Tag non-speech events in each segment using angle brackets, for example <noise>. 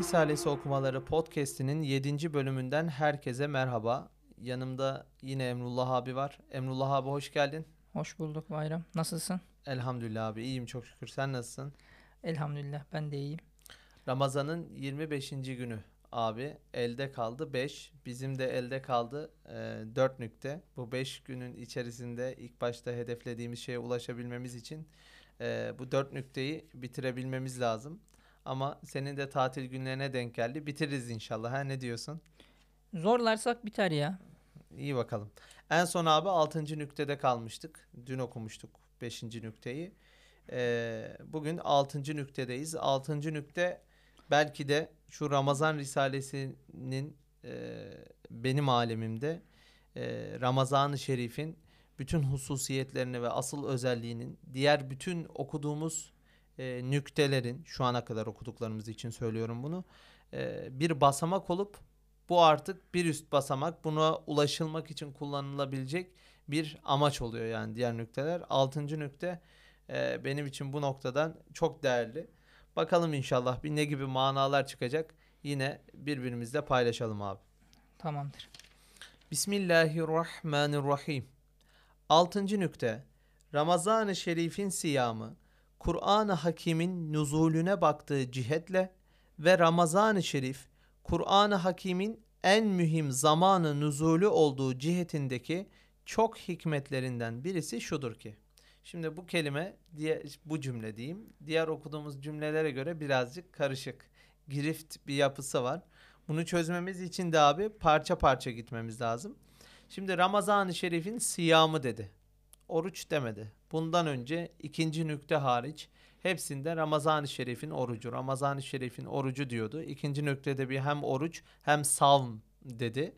Risalesi Okumaları Podcast'inin 7. bölümünden herkese merhaba. Yanımda yine Emrullah abi var. Emrullah abi hoş geldin. Hoş bulduk Bayram. Nasılsın? Elhamdülillah abi iyiyim çok şükür. Sen nasılsın? Elhamdülillah ben de iyiyim. Ramazan'ın 25. günü abi elde kaldı 5. Bizim de elde kaldı e, 4 nükte. Bu 5 günün içerisinde ilk başta hedeflediğimiz şeye ulaşabilmemiz için e, bu 4 nükteyi bitirebilmemiz lazım. Ama senin de tatil günlerine denk geldi. Bitiririz inşallah. Ha ne diyorsun? Zorlarsak biter ya. İyi bakalım. En son abi 6. nüktede kalmıştık. Dün okumuştuk 5. nükteyi. Ee, bugün 6. nüktedeyiz. 6. nükte belki de şu Ramazan Risalesi'nin e, benim alemimde e, Ramazan-ı Şerif'in bütün hususiyetlerini ve asıl özelliğinin diğer bütün okuduğumuz e, nüktelerin şu ana kadar okuduklarımız için söylüyorum bunu e, bir basamak olup bu artık bir üst basamak buna ulaşılmak için kullanılabilecek bir amaç oluyor yani diğer nükteler. Altıncı nükte e, benim için bu noktadan çok değerli. Bakalım inşallah bir ne gibi manalar çıkacak yine birbirimizle paylaşalım abi. Tamamdır. Bismillahirrahmanirrahim. Altıncı nükte Ramazan-ı Şerif'in siyamı Kur'an-ı Hakim'in nuzulüne baktığı cihetle ve Ramazan-ı Şerif Kur'an-ı Hakim'in en mühim zamanı nuzulü olduğu cihetindeki çok hikmetlerinden birisi şudur ki. Şimdi bu kelime bu cümle diyeyim. Diğer okuduğumuz cümlelere göre birazcık karışık. Girift bir yapısı var. Bunu çözmemiz için de abi parça parça gitmemiz lazım. Şimdi Ramazan-ı Şerif'in siyamı dedi. Oruç demedi. Bundan önce ikinci nükte hariç hepsinde Ramazan-ı Şerif'in orucu, Ramazan-ı Şerif'in orucu diyordu. İkinci nüktede bir hem oruç hem savm dedi.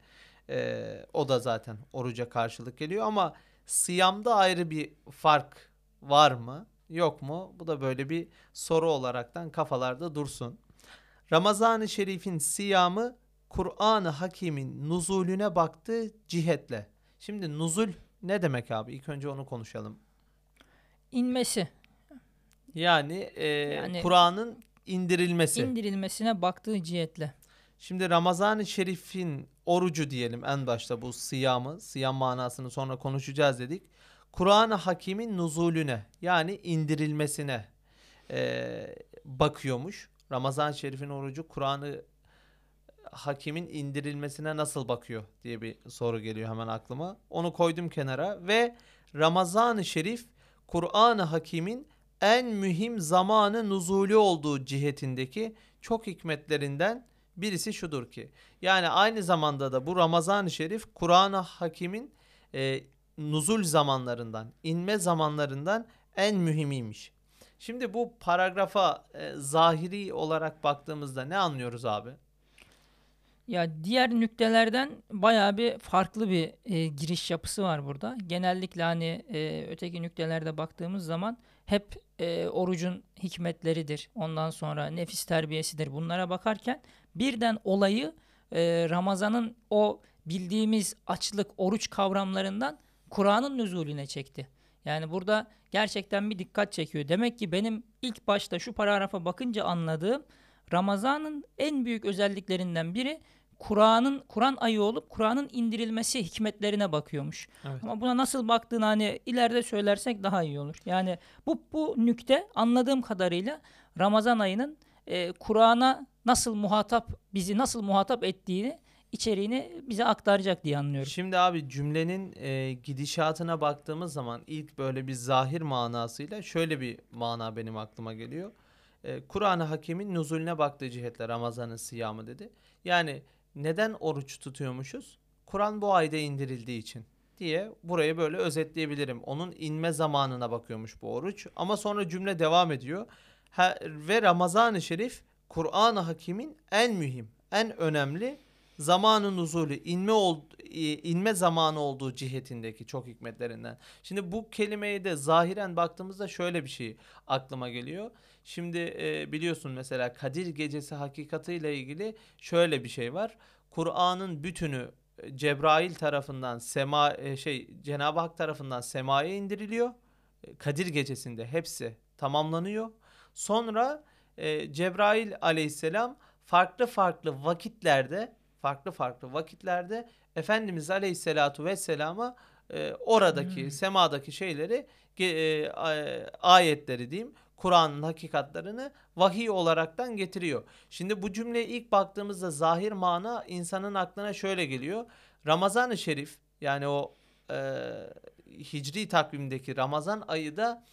Ee, o da zaten oruca karşılık geliyor ama siyamda ayrı bir fark var mı? Yok mu? Bu da böyle bir soru olaraktan kafalarda dursun. Ramazan-ı Şerif'in siyamı Kur'an-ı Hakim'in nuzulüne baktığı cihetle. Şimdi nuzul ne demek abi? İlk önce onu konuşalım. İnmesi. Yani, e, yani Kur'an'ın indirilmesi. İndirilmesine baktığı cihetle. Şimdi Ramazan-ı Şerif'in orucu diyelim en başta bu siyamı, siyam manasını sonra konuşacağız dedik. Kur'an-ı Hakim'in nuzulüne yani indirilmesine e, bakıyormuş. Ramazan-ı Şerif'in orucu Kur'an-ı Hakim'in indirilmesine nasıl bakıyor diye bir soru geliyor hemen aklıma. Onu koydum kenara ve Ramazan-ı Şerif Kur'an-ı Hakim'in en mühim zamanı nuzulü olduğu cihetindeki çok hikmetlerinden birisi şudur ki. Yani aynı zamanda da bu Ramazan-ı Şerif Kur'an-ı Hakim'in e, nuzul zamanlarından, inme zamanlarından en mühimiymiş. Şimdi bu paragrafa e, zahiri olarak baktığımızda ne anlıyoruz abi? Ya diğer nüktelerden bayağı bir farklı bir e, giriş yapısı var burada. Genellikle hani e, öteki nüktelerde baktığımız zaman hep e, orucun hikmetleridir. Ondan sonra nefis terbiyesidir. Bunlara bakarken birden olayı e, Ramazan'ın o bildiğimiz açlık, oruç kavramlarından Kur'an'ın nüzulüne çekti. Yani burada gerçekten bir dikkat çekiyor. Demek ki benim ilk başta şu paragrafa bakınca anladığım Ramazan'ın en büyük özelliklerinden biri Kur'an'ın Kur'an ayı olup Kur'an'ın indirilmesi hikmetlerine bakıyormuş. Evet. Ama buna nasıl baktığını hani ileride söylersek daha iyi olur. Yani bu bu nükte anladığım kadarıyla Ramazan ayının e, Kur'an'a nasıl muhatap bizi nasıl muhatap ettiğini içeriğini bize aktaracak diye anlıyorum. Şimdi abi cümlenin e, gidişatına baktığımız zaman ilk böyle bir zahir manasıyla şöyle bir mana benim aklıma geliyor. E, Kur'an-ı Hakim'in nuzulüne baktığı cihetle Ramazan'ın siyamı dedi. Yani neden oruç tutuyormuşuz? Kur'an bu ayda indirildiği için diye burayı böyle özetleyebilirim. Onun inme zamanına bakıyormuş bu oruç. Ama sonra cümle devam ediyor. Ve Ramazan-ı Şerif Kur'an-ı Hakim'in en mühim, en önemli zamanın uzulü, inme ol, inme zamanı olduğu cihetindeki çok hikmetlerinden. Şimdi bu kelimeye de zahiren baktığımızda şöyle bir şey aklıma geliyor. Şimdi e, biliyorsun mesela Kadir Gecesi hakikatiyle ilgili şöyle bir şey var. Kur'an'ın bütünü e, Cebrail tarafından sema e, şey Cenab-ı Hak tarafından semaya indiriliyor. E, Kadir Gecesi'nde hepsi tamamlanıyor. Sonra e, Cebrail aleyhisselam farklı farklı vakitlerde farklı farklı vakitlerde Efendimiz Aleyhisselatu Vesselam'a e, oradaki Hmm. semadaki şeyleri e, ayetleri diyeyim Kur'an'ın hakikatlerini vahiy olaraktan getiriyor. Şimdi bu cümleye ilk baktığımızda zahir mana insanın aklına şöyle geliyor. Ramazan-ı Şerif yani o e, hicri takvimdeki Ramazan ayı da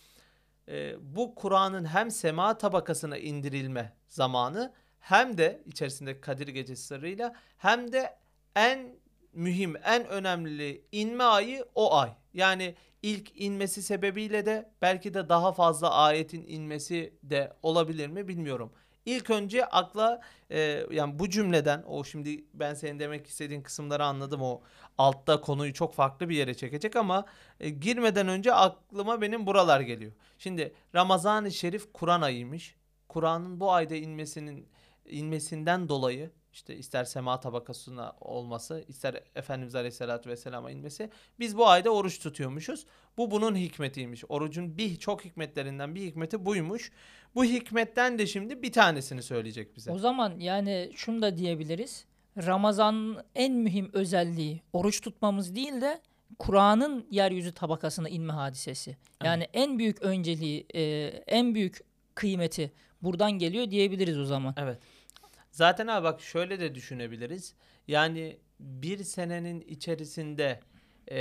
e, bu Kur'an'ın hem sema tabakasına indirilme zamanı hem de içerisinde Kadir Gecesi sırrıyla hem de en mühim, en önemli inme ayı o ay. Yani ilk inmesi sebebiyle de belki de daha fazla ayetin inmesi de olabilir mi bilmiyorum. İlk önce akla e, yani bu cümleden o şimdi ben senin demek istediğin kısımları anladım o altta konuyu çok farklı bir yere çekecek ama e, girmeden önce aklıma benim buralar geliyor. Şimdi Ramazan-ı Şerif Kur'an ayıymış. Kur'an'ın bu ayda inmesinin inmesinden dolayı işte ister sema tabakasına olması, ister Efendimiz Aleyhisselatü Vesselam'a inmesi biz bu ayda oruç tutuyormuşuz. Bu bunun hikmetiymiş. Orucun bir çok hikmetlerinden bir hikmeti buymuş. Bu hikmetten de şimdi bir tanesini söyleyecek bize. O zaman yani şunu da diyebiliriz. Ramazan'ın en mühim özelliği oruç tutmamız değil de Kur'an'ın yeryüzü tabakasına inme hadisesi. Yani en büyük önceliği, e, en büyük kıymeti buradan geliyor diyebiliriz o zaman. Evet. Zaten abi bak şöyle de düşünebiliriz. Yani bir senenin içerisinde e,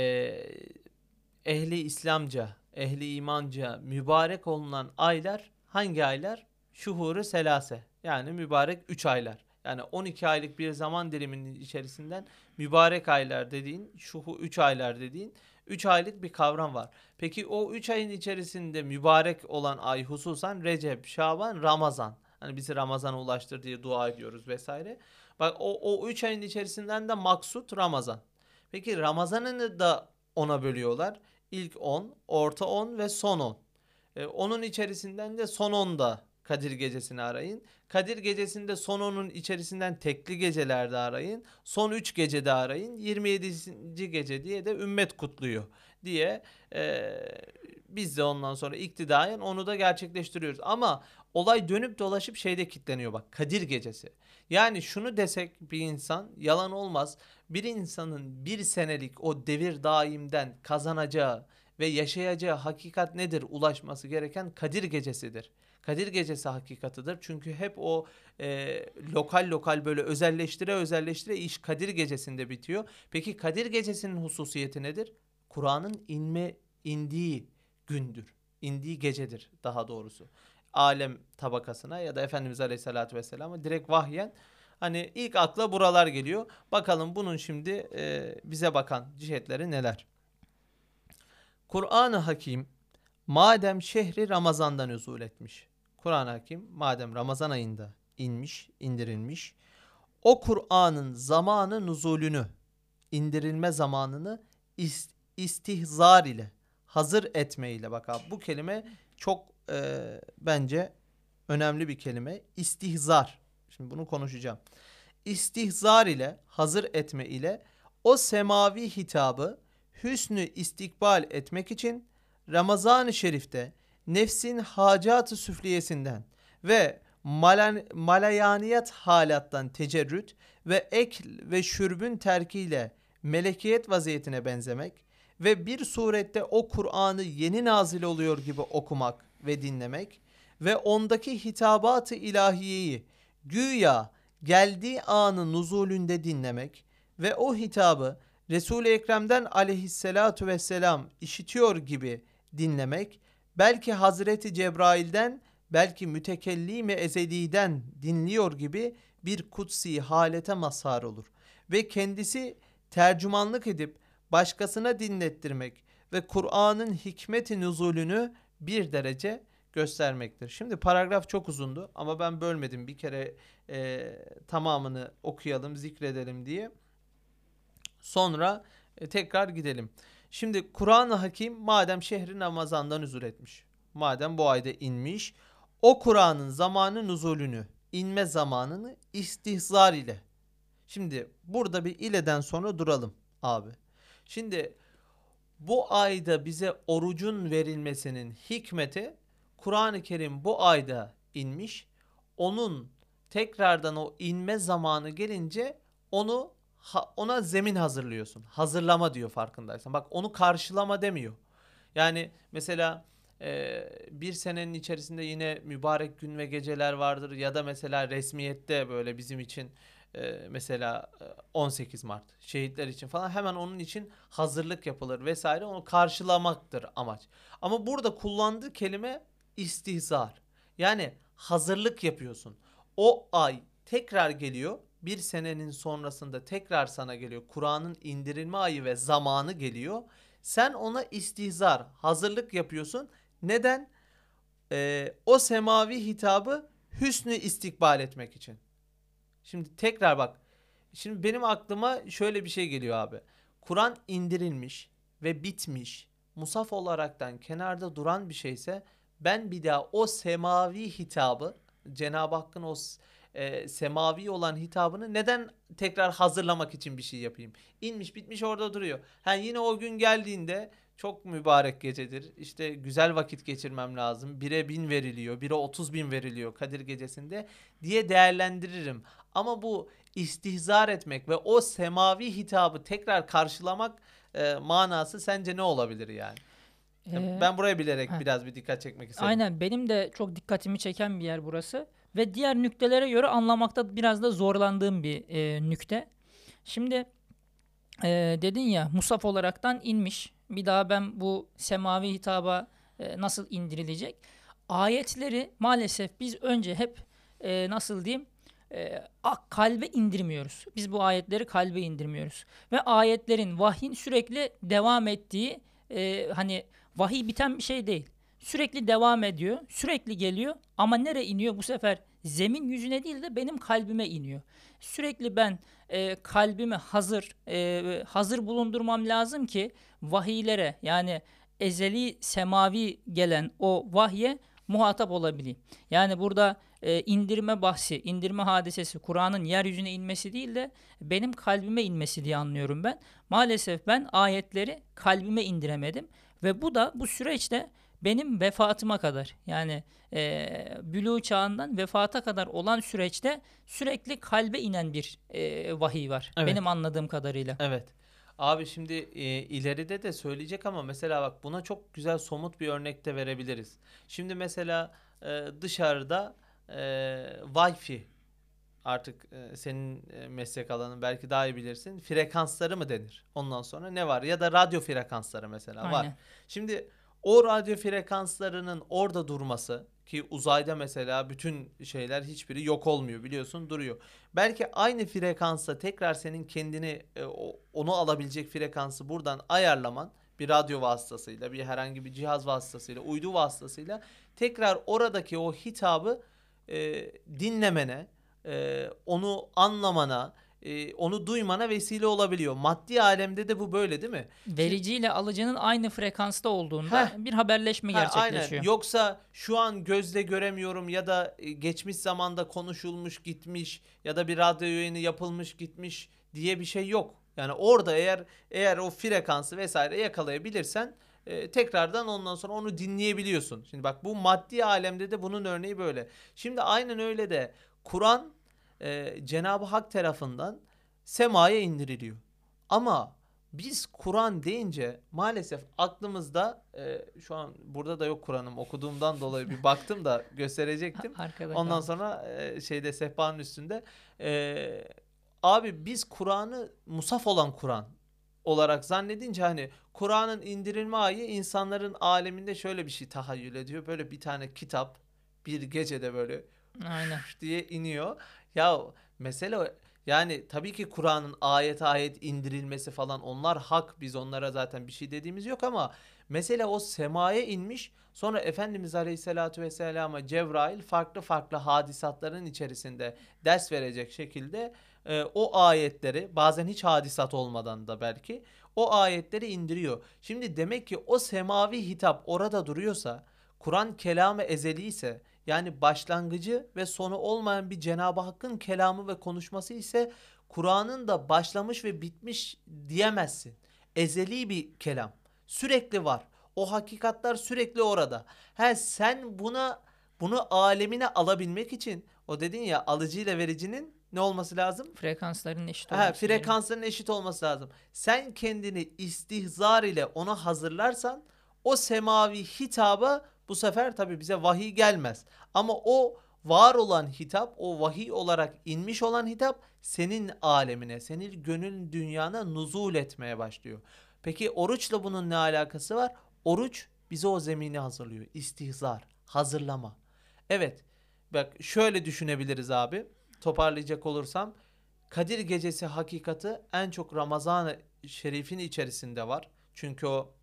ehli İslamca, ehli imanca mübarek olunan aylar hangi aylar? Şuhuru selase. Yani mübarek 3 aylar. Yani 12 aylık bir zaman diliminin içerisinden mübarek aylar dediğin, şuhu 3 aylar dediğin 3 aylık bir kavram var. Peki o 3 ayın içerisinde mübarek olan ay hususan Recep, Şaban, Ramazan. Hani bizi Ramazan'a ulaştır diye dua ediyoruz vesaire. Bak o, o 3 ayın içerisinden de maksut Ramazan. Peki Ramazan'ını da ona bölüyorlar. İlk 10, orta 10 ve son 10. Ee, onun içerisinden de son 10'da Kadir gecesini arayın. Kadir gecesinde son 10'un içerisinden tekli gecelerde arayın. Son 3 gecede arayın. 27. gece diye de ümmet kutluyor diye e, biz de ondan sonra iktidayen onu da gerçekleştiriyoruz. Ama olay dönüp dolaşıp şeyde kitleniyor bak Kadir gecesi. Yani şunu desek bir insan yalan olmaz. Bir insanın bir senelik o devir daimden kazanacağı ve yaşayacağı hakikat nedir? Ulaşması gereken Kadir gecesidir. Kadir gecesi hakikatıdır. Çünkü hep o e, lokal lokal böyle özelleştire özelleştire iş Kadir gecesinde bitiyor. Peki Kadir gecesinin hususiyeti nedir? Kur'an'ın inme indiği gündür. indiği gecedir daha doğrusu. Alem tabakasına ya da Efendimiz Aleyhisselatü Vesselam'a direkt vahyen hani ilk akla buralar geliyor. Bakalım bunun şimdi e, bize bakan cihetleri neler? Kur'an-ı Hakim madem şehri Ramazan'dan nüzul etmiş. Kur'an-ı Hakim madem Ramazan ayında inmiş, indirilmiş. O Kur'an'ın zamanı nuzulünü, indirilme zamanını ist- istihzar ile, hazır etme ile bak abi bu kelime çok e, bence önemli bir kelime. İstihzar. Şimdi bunu konuşacağım. İstihzar ile, hazır etme ile o semavi hitabı hüsnü istikbal etmek için Ramazan-ı Şerif'te nefsin hacatı süfliyesinden ve malan, malayaniyet halattan tecerrüt ve ekl ve şürbün terkiyle melekiyet vaziyetine benzemek ve bir surette o Kur'an'ı yeni nazil oluyor gibi okumak ve dinlemek ve ondaki hitabat-ı ilahiyeyi güya geldiği anı nuzulünde dinlemek ve o hitabı Resul-i Ekrem'den aleyhissalatu vesselam işitiyor gibi dinlemek, belki Hazreti Cebrail'den, belki mütekellim-i ezeliden dinliyor gibi bir kutsi halete mazhar olur. Ve kendisi tercümanlık edip başkasına dinlettirmek ve Kur'an'ın hikmeti nüzulünü bir derece göstermektir. Şimdi paragraf çok uzundu ama ben bölmedim bir kere e, tamamını okuyalım, zikredelim diye. Sonra e, tekrar gidelim. Şimdi Kur'an-ı Hakim madem şehri Ramazan'dan nüzul etmiş. Madem bu ayda inmiş. O Kur'an'ın zamanı nüzulünü, inme zamanını istihzar ile. Şimdi burada bir ileden sonra duralım abi. Şimdi bu ayda bize orucun verilmesinin hikmeti Kur'an-ı Kerim bu ayda inmiş. Onun tekrardan o inme zamanı gelince onu ona zemin hazırlıyorsun. Hazırlama diyor farkındaysan. Bak onu karşılama demiyor. Yani mesela e, bir senenin içerisinde yine mübarek gün ve geceler vardır ya da mesela resmiyette böyle bizim için e, mesela e, 18 Mart şehitler için falan hemen onun için hazırlık yapılır vesaire onu karşılamaktır amaç. Ama burada kullandığı kelime istihzar. Yani hazırlık yapıyorsun. O ay tekrar geliyor. Bir senenin sonrasında tekrar sana geliyor. Kur'an'ın indirilme ayı ve zamanı geliyor. Sen ona istihzar, hazırlık yapıyorsun. Neden? Ee, o semavi hitabı hüsnü istikbal etmek için. Şimdi tekrar bak. Şimdi benim aklıma şöyle bir şey geliyor abi. Kur'an indirilmiş ve bitmiş. Musaf olaraktan kenarda duran bir şeyse ben bir daha o semavi hitabı Cenab-ı Hakk'ın o e, semavi olan hitabını neden tekrar hazırlamak için bir şey yapayım? İnmiş bitmiş orada duruyor. Ha yine o gün geldiğinde çok mübarek gecedir. İşte güzel vakit geçirmem lazım. Bire bin veriliyor. Bire otuz bin veriliyor Kadir gecesinde diye değerlendiririm. Ama bu istihzar etmek ve o semavi hitabı tekrar karşılamak e, manası sence ne olabilir yani? Ee, ben buraya bilerek heh. biraz bir dikkat çekmek istedim. Aynen benim de çok dikkatimi çeken bir yer burası ve diğer nüktelere göre anlamakta biraz da zorlandığım bir e, nükte. Şimdi e, dedin ya musaf olaraktan inmiş. Bir daha ben bu semavi hitaba e, nasıl indirilecek? Ayetleri maalesef biz önce hep e, nasıl diyeyim e, kalbe indirmiyoruz. Biz bu ayetleri kalbe indirmiyoruz. Ve ayetlerin vahyin sürekli devam ettiği e, hani vahiy biten bir şey değil. Sürekli devam ediyor. Sürekli geliyor. Ama nereye iniyor bu sefer? Zemin yüzüne değil de benim kalbime iniyor. Sürekli ben e, kalbimi hazır e, hazır bulundurmam lazım ki vahiylere yani ezeli semavi gelen o vahye muhatap olabileyim. Yani burada e, indirme bahsi, indirme hadisesi Kur'an'ın yeryüzüne inmesi değil de benim kalbime inmesi diye anlıyorum ben. Maalesef ben ayetleri kalbime indiremedim ve bu da bu süreçte benim vefatıma kadar yani e, bülû çağından vefata kadar olan süreçte sürekli kalbe inen bir e, vahiy var. Evet. Benim anladığım kadarıyla. Evet. Abi şimdi e, ileride de söyleyecek ama mesela bak buna çok güzel somut bir örnek de verebiliriz. Şimdi mesela e, dışarıda e, Wi-Fi artık e, senin e, meslek alanın belki daha iyi bilirsin. Frekansları mı denir? Ondan sonra ne var? Ya da radyo frekansları mesela var. Aynen. Şimdi o radyo frekanslarının orada durması ki uzayda mesela bütün şeyler hiçbiri yok olmuyor biliyorsun duruyor. Belki aynı frekansa tekrar senin kendini e, onu alabilecek frekansı buradan ayarlaman bir radyo vasıtasıyla bir herhangi bir cihaz vasıtasıyla uydu vasıtasıyla tekrar oradaki o hitabı e, dinlemene e, onu anlamana e, onu duymana vesile olabiliyor. Maddi alemde de bu böyle değil mi? Vericiyle alıcının aynı frekansta olduğunda Heh. bir haberleşme Ha, gerçekleşiyor. Aynen. Yoksa şu an gözle göremiyorum ya da e, geçmiş zamanda konuşulmuş gitmiş ya da bir radyo yayını yapılmış gitmiş diye bir şey yok. Yani orada eğer eğer o frekansı vesaire yakalayabilirsen e, tekrardan ondan sonra onu dinleyebiliyorsun. Şimdi bak bu maddi alemde de bunun örneği böyle. Şimdi aynen öyle de Kur'an e, Cenab-ı Hak tarafından semaya indiriliyor. Ama biz Kur'an deyince maalesef aklımızda e, şu an burada da yok Kur'an'ım okuduğumdan dolayı bir baktım da <laughs> gösterecektim. Arkada Ondan kaldı. sonra e, şeyde sehpanın üstünde e, abi biz Kur'an'ı musaf olan Kur'an olarak zannedince hani Kur'an'ın indirilme ayı insanların aleminde şöyle bir şey tahayyül ediyor. Böyle bir tane kitap bir gecede böyle Aynen. diye iniyor. Ya mesele yani tabii ki Kur'an'ın ayet ayet indirilmesi falan onlar hak biz onlara zaten bir şey dediğimiz yok ama mesele o semaya inmiş sonra Efendimiz Aleyhisselatü Vesselam'a Cebrail farklı farklı hadisatların içerisinde ders verecek şekilde e, o ayetleri bazen hiç hadisat olmadan da belki o ayetleri indiriyor. Şimdi demek ki o semavi hitap orada duruyorsa Kur'an kelamı ezeli ise yani başlangıcı ve sonu olmayan bir Cenab-ı Hakk'ın kelamı ve konuşması ise Kur'an'ın da başlamış ve bitmiş diyemezsin. Ezeli bir kelam. Sürekli var. O hakikatler sürekli orada. He sen buna bunu alemine alabilmek için O dedin ya alıcı ile vericinin ne olması lazım? Frekansların eşit Ha, olması gerekiyor. frekansların eşit olması lazım. Sen kendini istihzar ile ona hazırlarsan o semavi hitaba bu sefer tabi bize vahiy gelmez. Ama o var olan hitap, o vahiy olarak inmiş olan hitap senin alemine, senin gönül dünyana nuzul etmeye başlıyor. Peki oruçla bunun ne alakası var? Oruç bize o zemini hazırlıyor. İstihzar, hazırlama. Evet. Bak şöyle düşünebiliriz abi. Toparlayacak olursam Kadir Gecesi hakikati en çok Ramazan-ı Şerif'in içerisinde var. Çünkü o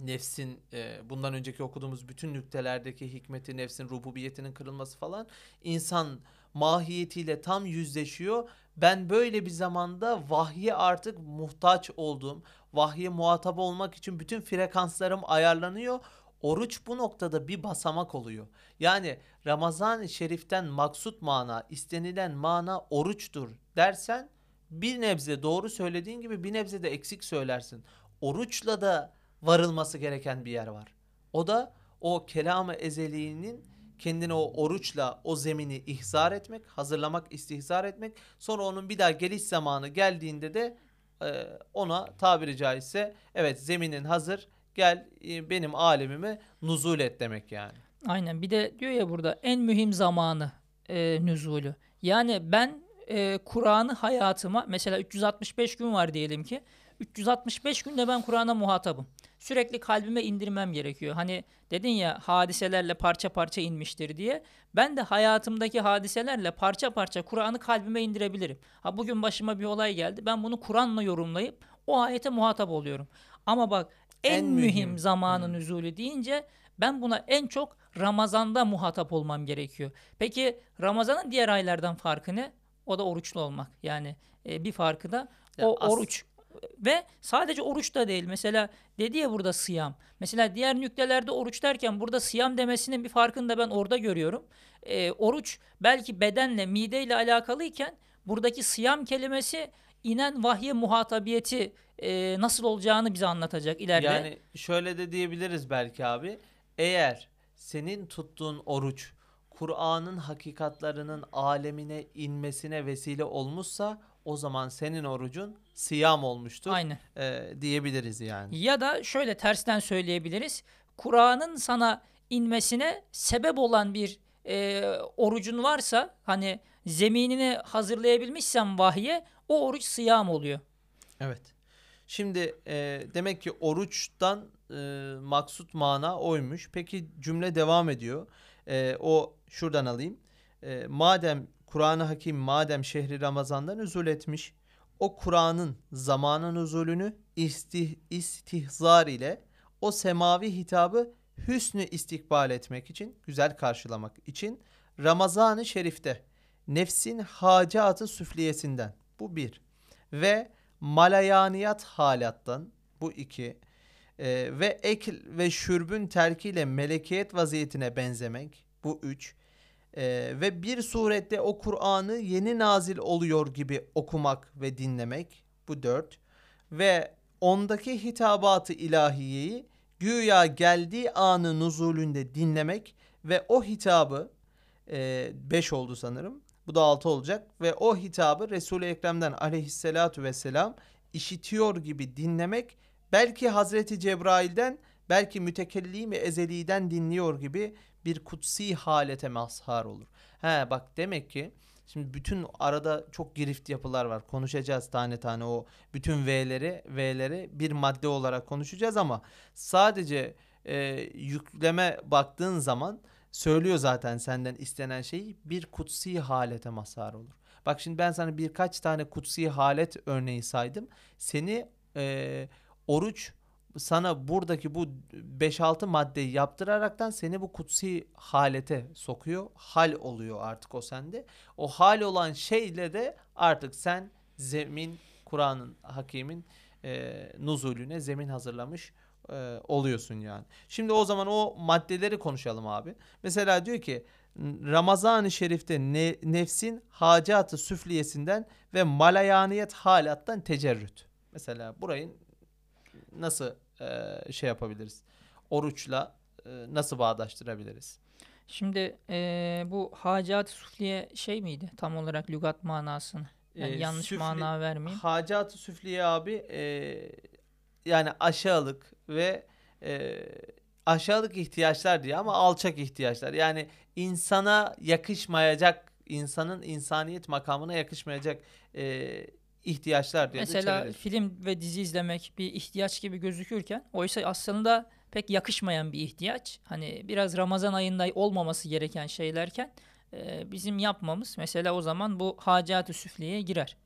nefsin e, bundan önceki okuduğumuz bütün nüktelerdeki hikmeti, nefsin rububiyetinin kırılması falan insan mahiyetiyle tam yüzleşiyor. Ben böyle bir zamanda vahye artık muhtaç olduğum, vahye muhatap olmak için bütün frekanslarım ayarlanıyor. Oruç bu noktada bir basamak oluyor. Yani Ramazan-ı Şerif'ten maksut mana, istenilen mana oruçtur dersen bir nebze doğru söylediğin gibi bir nebze de eksik söylersin. Oruçla da varılması gereken bir yer var. O da o kelam-ı ezeliğinin kendine o oruçla o zemini ihzar etmek, hazırlamak, istihzar etmek. Sonra onun bir daha geliş zamanı geldiğinde de e, ona tabiri caizse evet zeminin hazır gel e, benim alemime nuzul et demek yani. Aynen. Bir de diyor ya burada en mühim zamanı e, nüzulü. Yani ben e, Kur'an'ı hayatıma mesela 365 gün var diyelim ki. 365 günde ben Kur'an'a muhatabım. Sürekli kalbime indirmem gerekiyor. Hani dedin ya hadiselerle parça parça inmiştir diye. Ben de hayatımdaki hadiselerle parça parça Kur'an'ı kalbime indirebilirim. Ha bugün başıma bir olay geldi. Ben bunu Kur'an'la yorumlayıp o ayete muhatap oluyorum. Ama bak en, En mühim, mühim. zamanın Hmm. nüzulü deyince ben buna en çok Ramazan'da muhatap olmam gerekiyor. Peki Ramazan'ın diğer aylardan farkı ne? O da oruçlu olmak. Yani e, bir farkı da Ya o as- oruç. Ve sadece oruç da değil. Mesela dedi ya burada sıyam. Mesela diğer nüktelerde oruç derken burada sıyam demesinin bir farkını da ben orada görüyorum. E, oruç belki bedenle, mideyle alakalıyken buradaki sıyam kelimesi inen vahye muhatabiyeti e, nasıl olacağını bize anlatacak ileride. Yani şöyle de diyebiliriz belki abi. Eğer senin tuttuğun oruç Kur'an'ın hakikatlarının alemine inmesine vesile olmuşsa o zaman senin orucun siyam olmuştur Aynen. e, diyebiliriz yani. Ya da şöyle tersten söyleyebiliriz. Kur'an'ın sana inmesine sebep olan bir e, orucun varsa hani zeminini hazırlayabilmişsen vahye o oruç sıyam oluyor. Evet. Şimdi e, demek ki oruçtan e, maksut mana oymuş. Peki cümle devam ediyor. E, o şuradan alayım. E, madem Kur'an-ı Hakim madem şehri Ramazan'dan nüzul etmiş. O Kur'an'ın zamanın nüzulünü istih, istihzar ile o semavi hitabı hüsnü istikbal etmek için, güzel karşılamak için Ramazan-ı Şerif'te nefsin hacatı süfliyesinden bu bir ve malayaniyat halattan bu iki Ee, ve ekl ve şürbün terkiyle melekiyet vaziyetine benzemek bu üç Ee, ve bir surette o Kur'an'ı yeni nazil oluyor gibi okumak ve dinlemek bu dört ve ondaki hitabatı ilahiyeyi güya geldiği anı nuzulünde dinlemek ve o hitabı 5 oldu sanırım. Bu da 6 olacak ve o hitabı Resul-i Ekrem'den aleyhissalatu vesselam işitiyor gibi dinlemek belki Hazreti Cebrail'den belki mütekellim ezeliden dinliyor gibi bir kutsi halete mazhar olur. He bak demek ki şimdi bütün arada çok girift yapılar var. Konuşacağız tane tane o bütün V'leri V'leri bir madde olarak konuşacağız ama sadece e, yükleme baktığın zaman söylüyor zaten senden istenen şeyi bir kutsi halete mazhar olur. Bak şimdi ben sana birkaç tane kutsi halet örneği saydım. Seni e, oruç sana buradaki bu 5-6 maddeyi yaptıraraktan seni bu kutsi halete sokuyor. Hal oluyor artık o sende. O hal olan şeyle de artık sen zemin Kur'an'ın hakimin e, nuzulüne zemin hazırlamış e, oluyorsun yani. Şimdi o zaman o maddeleri konuşalım abi. Mesela diyor ki Ramazan-ı Şerif'te ne, nefsin hacatı süfliyesinden ve malayaniyet halattan tecerrüt. Mesela burayı nasıl e, şey yapabiliriz? Oruçla e, nasıl bağdaştırabiliriz? Şimdi eee, bu hacat sufliye şey miydi tam olarak lügat manasını? Yani Ee, yanlış süfli- mana vermeyeyim. Hacat-ı süfliye abi e, yani aşağılık ve e, aşağılık ihtiyaçlar diye ama alçak ihtiyaçlar. Yani insana yakışmayacak, insanın insaniyet makamına yakışmayacak e, ihtiyaçlar diye Mesela film ve dizi izlemek bir ihtiyaç gibi gözükürken oysa aslında pek yakışmayan bir ihtiyaç. Hani biraz Ramazan ayında olmaması gereken şeylerken eee, bizim yapmamız mesela o zaman bu hacat-ı süfliyeye girer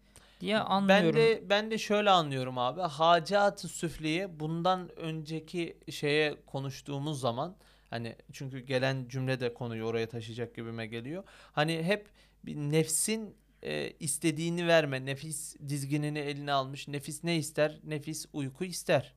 diye Ben anlıyorum. de ben de şöyle anlıyorum abi. Hacat-ı süfliye bundan önceki şeye konuştuğumuz zaman hani çünkü gelen cümle de konuyu oraya taşıyacak gibime geliyor. Hani hep bir nefsin e, istediğini verme. Nefis dizginini eline almış. Nefis ne ister? Nefis uyku ister.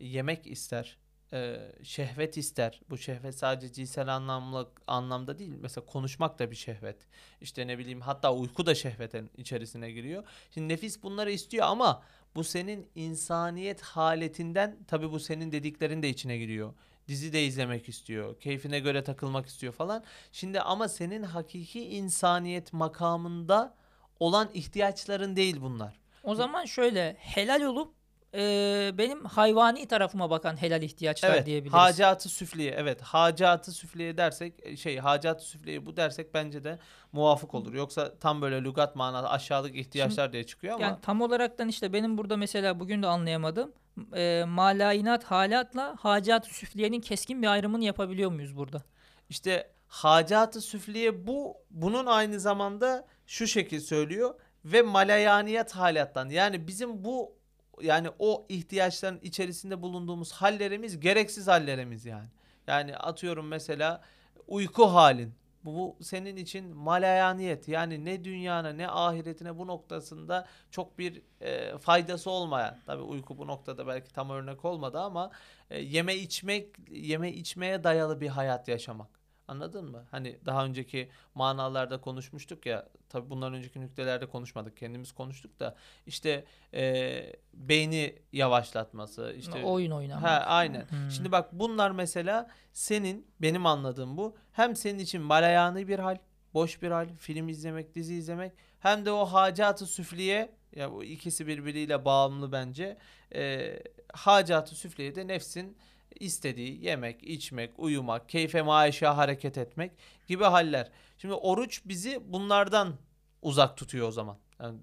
Yemek ister. e, şehvet ister. Bu şehvet sadece cinsel anlamlı anlamda değil. Mesela konuşmak da bir şehvet. İşte ne bileyim hatta uyku da şehvetin içerisine giriyor. Şimdi nefis bunları istiyor ama bu senin insaniyet haletinden tabii bu senin dediklerin de içine giriyor. Dizi de izlemek istiyor. Keyfine göre takılmak istiyor falan. Şimdi ama senin hakiki insaniyet makamında olan ihtiyaçların değil bunlar. O zaman şöyle helal olup eee, benim hayvani tarafıma bakan helal ihtiyaçlar Evet. diyebiliriz. Hacatı süfliye. Evet. Hacatı süfliye dersek e, şey hacatı süfliye bu dersek bence de muvafık olur. Yoksa tam böyle lügat manası aşağılık ihtiyaçlar diye çıkıyor ama Yani tam olaraktan işte benim burada mesela bugün de anlayamadığım eee malayinat halatla hacat süfliyenin keskin bir ayrımını yapabiliyor muyuz burada? İşte hacatı süfliye bu bunun aynı zamanda şu şekil söylüyor ve malayaniyet halattan yani bizim bu yani o ihtiyaçların içerisinde bulunduğumuz hallerimiz gereksiz hallerimiz yani. Yani atıyorum mesela uyku halin. Bu, senin için malayaniyet yani ne dünyana ne ahiretine bu noktasında çok bir e, faydası olmayan. Tabii uyku bu noktada belki tam örnek olmadı ama e, yeme içmek yeme içmeye dayalı bir hayat yaşamak. Anladın mı? Hani daha önceki manalarda konuşmuştuk ya. Tabii bundan önceki nüktelerde konuşmadık. Kendimiz konuştuk da işte e, beyni yavaşlatması, işte Oyun oynamak. Ha aynen. Hmm. Şimdi bak bunlar mesela senin benim anladığım bu. Hem senin için malayani bir hal, boş bir hal, film izlemek, dizi izlemek hem de o hacatı süfliye ya bu ikisi birbiriyle bağımlı bence. Ee, hacatı süfliye de nefsin istediği yemek, içmek, uyumak, keyfe maişa hareket etmek gibi haller. Şimdi oruç bizi bunlardan uzak tutuyor o zaman. Yani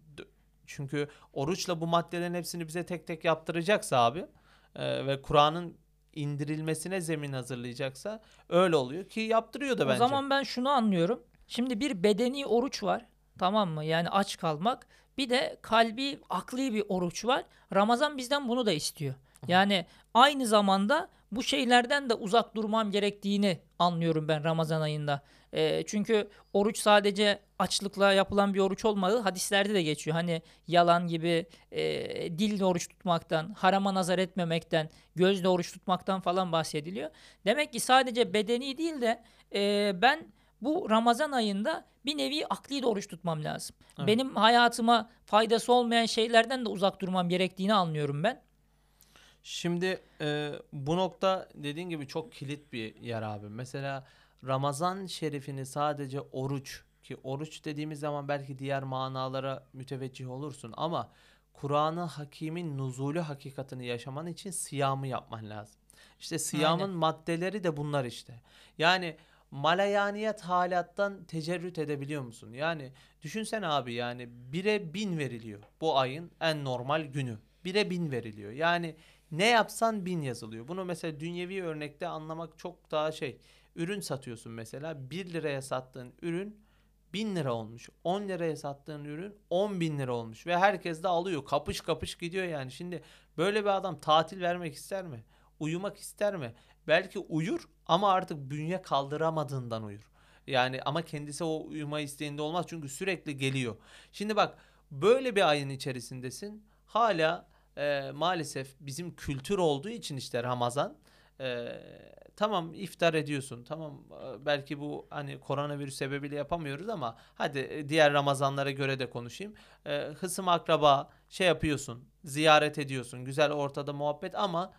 çünkü oruçla bu maddelerin hepsini bize tek tek yaptıracaksa abi e, ve Kur'an'ın indirilmesine zemin hazırlayacaksa öyle oluyor ki yaptırıyor da O bence. zaman ben şunu anlıyorum. Şimdi bir bedeni oruç var. Tamam mı? Yani aç kalmak. Bir de kalbi, akli bir oruç var. Ramazan bizden bunu da istiyor. Yani aynı zamanda bu şeylerden de uzak durmam gerektiğini anlıyorum ben Ramazan ayında. Ee, çünkü oruç sadece açlıkla yapılan bir oruç olmadığı hadislerde de geçiyor. Hani yalan gibi e, dille oruç tutmaktan, harama nazar etmemekten, gözle oruç tutmaktan falan bahsediliyor. Demek ki sadece bedeni değil de e, ben bu Ramazan ayında bir nevi akli de oruç tutmam lazım. Evet. Benim hayatıma faydası olmayan şeylerden de uzak durmam gerektiğini anlıyorum ben. Şimdi e, bu nokta dediğin gibi çok kilit bir yer abi. Mesela Ramazan şerifini sadece oruç ki oruç dediğimiz zaman belki diğer manalara müteveccih olursun ama Kur'an-ı Hakim'in nuzulü hakikatini yaşaman için siyamı yapman lazım. İşte siyamın Aynen. maddeleri de bunlar işte. Yani malayaniyet halattan tecerrüt edebiliyor musun? Yani düşünsene abi yani bire bin veriliyor. Bu ayın en normal günü. Bire bin veriliyor. Yani ne yapsan bin yazılıyor. Bunu mesela dünyevi örnekte anlamak çok daha şey. Ürün satıyorsun mesela 1 liraya sattığın ürün 1000 lira olmuş. 10 liraya sattığın ürün 10 bin lira olmuş. Ve herkes de alıyor. Kapış kapış gidiyor yani. Şimdi böyle bir adam tatil vermek ister mi? Uyumak ister mi? Belki uyur ama artık bünye kaldıramadığından uyur. Yani ama kendisi o uyuma isteğinde olmaz çünkü sürekli geliyor. Şimdi bak böyle bir ayın içerisindesin. Hala e, maalesef bizim kültür olduğu için işte Ramazan e, tamam iftar ediyorsun. Tamam e, belki bu hani koronavirüs sebebiyle yapamıyoruz ama hadi e, diğer Ramazanlara göre de konuşayım. E, hısım akraba şey yapıyorsun. Ziyaret ediyorsun. Güzel ortada muhabbet ama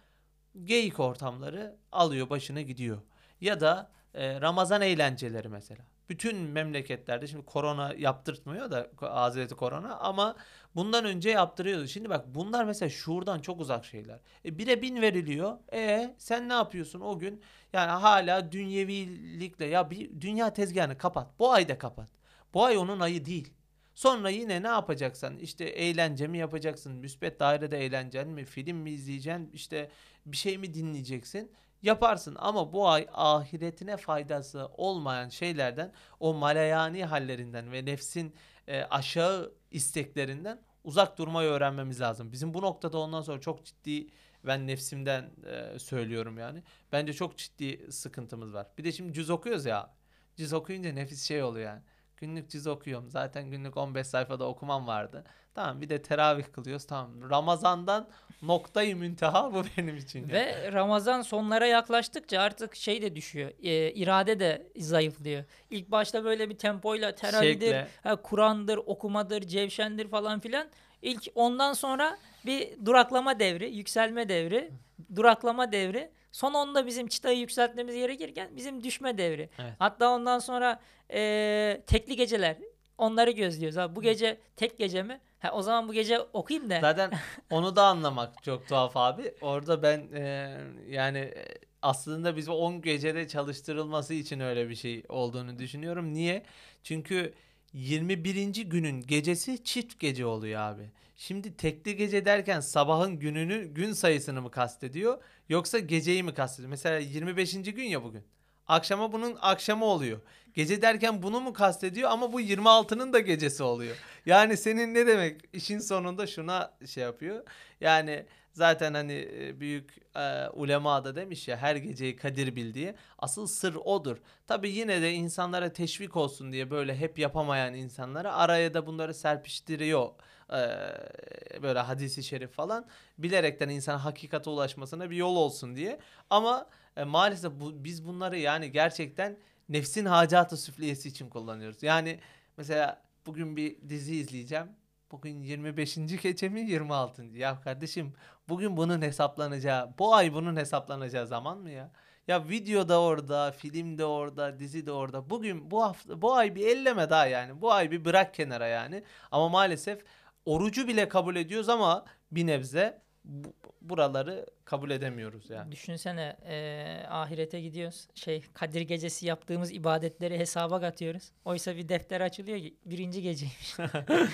geyik ortamları alıyor başına gidiyor. Ya da e, Ramazan eğlenceleri mesela. Bütün memleketlerde şimdi korona yaptırtmıyor da Hazreti Korona ama bundan önce yaptırıyordu. Şimdi bak bunlar mesela şuurdan çok uzak şeyler. E, bire bin veriliyor. E sen ne yapıyorsun o gün? Yani hala dünyevilikle ya bir dünya tezgahını kapat. Bu ayda kapat. Bu ay onun ayı değil. Sonra yine ne yapacaksan işte eğlence mi yapacaksın, müspet dairede eğlencen mi, film mi izleyeceksin, işte bir şey mi dinleyeceksin yaparsın ama bu ay ahiretine faydası olmayan şeylerden o malayani hallerinden ve nefsin e, aşağı isteklerinden uzak durmayı öğrenmemiz lazım. Bizim bu noktada ondan sonra çok ciddi ben nefsimden e, söylüyorum yani. Bence çok ciddi sıkıntımız var. Bir de şimdi cüz okuyoruz ya. Cüz okuyunca nefis şey oluyor yani. Günlük cüz okuyorum. Zaten günlük 15 sayfada okumam vardı. Tamam bir de teravih kılıyoruz. Tamam. Ramazan'dan noktayı münteha bu benim için. yani. Ve Ramazan sonlara yaklaştıkça artık şey de düşüyor. e, irade de zayıflıyor. İlk başta böyle bir tempoyla teravihdir, Kur'an'dır, okumadır, cevşendir falan filan. İlk ondan sonra bir duraklama devri, yükselme devri, duraklama devri. Son onda bizim çıtayı yükseltmemiz gerekirken bizim düşme devri. Evet. Hatta ondan sonra e, tekli geceler. Onları gözlüyoruz. Ha, bu gece tek gece mi? Ha, o zaman bu gece okuyayım da. Zaten <laughs> onu da anlamak çok tuhaf abi. Orada ben e, yani e, aslında biz o 10 gecede çalıştırılması için öyle bir şey olduğunu düşünüyorum. Niye? Çünkü 21. günün gecesi çift gece oluyor abi. Şimdi tekli gece derken sabahın gününü gün sayısını mı kastediyor yoksa geceyi mi kastediyor? Mesela 25. gün ya bugün. Akşama bunun akşamı oluyor. Gece derken bunu mu kastediyor ama bu 26'nın da gecesi oluyor. Yani senin ne demek işin sonunda şuna şey yapıyor. Yani zaten hani e, büyük e, ulema da demiş ya her geceyi Kadir bil diye. Asıl sır odur. Tabi yine de insanlara teşvik olsun diye böyle hep yapamayan insanlara araya da bunları serpiştiriyor. E, böyle hadisi şerif falan bilerekten insan hakikate ulaşmasına bir yol olsun diye. Ama e, maalesef bu, biz bunları yani gerçekten nefsin hacatı süfliyesi için kullanıyoruz. Yani mesela bugün bir dizi izleyeceğim. Bugün 25. gece mi 26. Ya kardeşim bugün bunun hesaplanacağı, bu ay bunun hesaplanacağı zaman mı ya? Ya video da orada, film de orada, dizi de orada. Bugün bu hafta bu ay bir elleme daha yani. Bu ay bir bırak kenara yani. Ama maalesef orucu bile kabul ediyoruz ama bir nebze bu- buraları kabul edemiyoruz yani. Düşünsene e, ahirete gidiyoruz. Şey Kadir gecesi yaptığımız ibadetleri hesaba katıyoruz. Oysa bir defter açılıyor ki birinci geceymiş. <laughs> <laughs>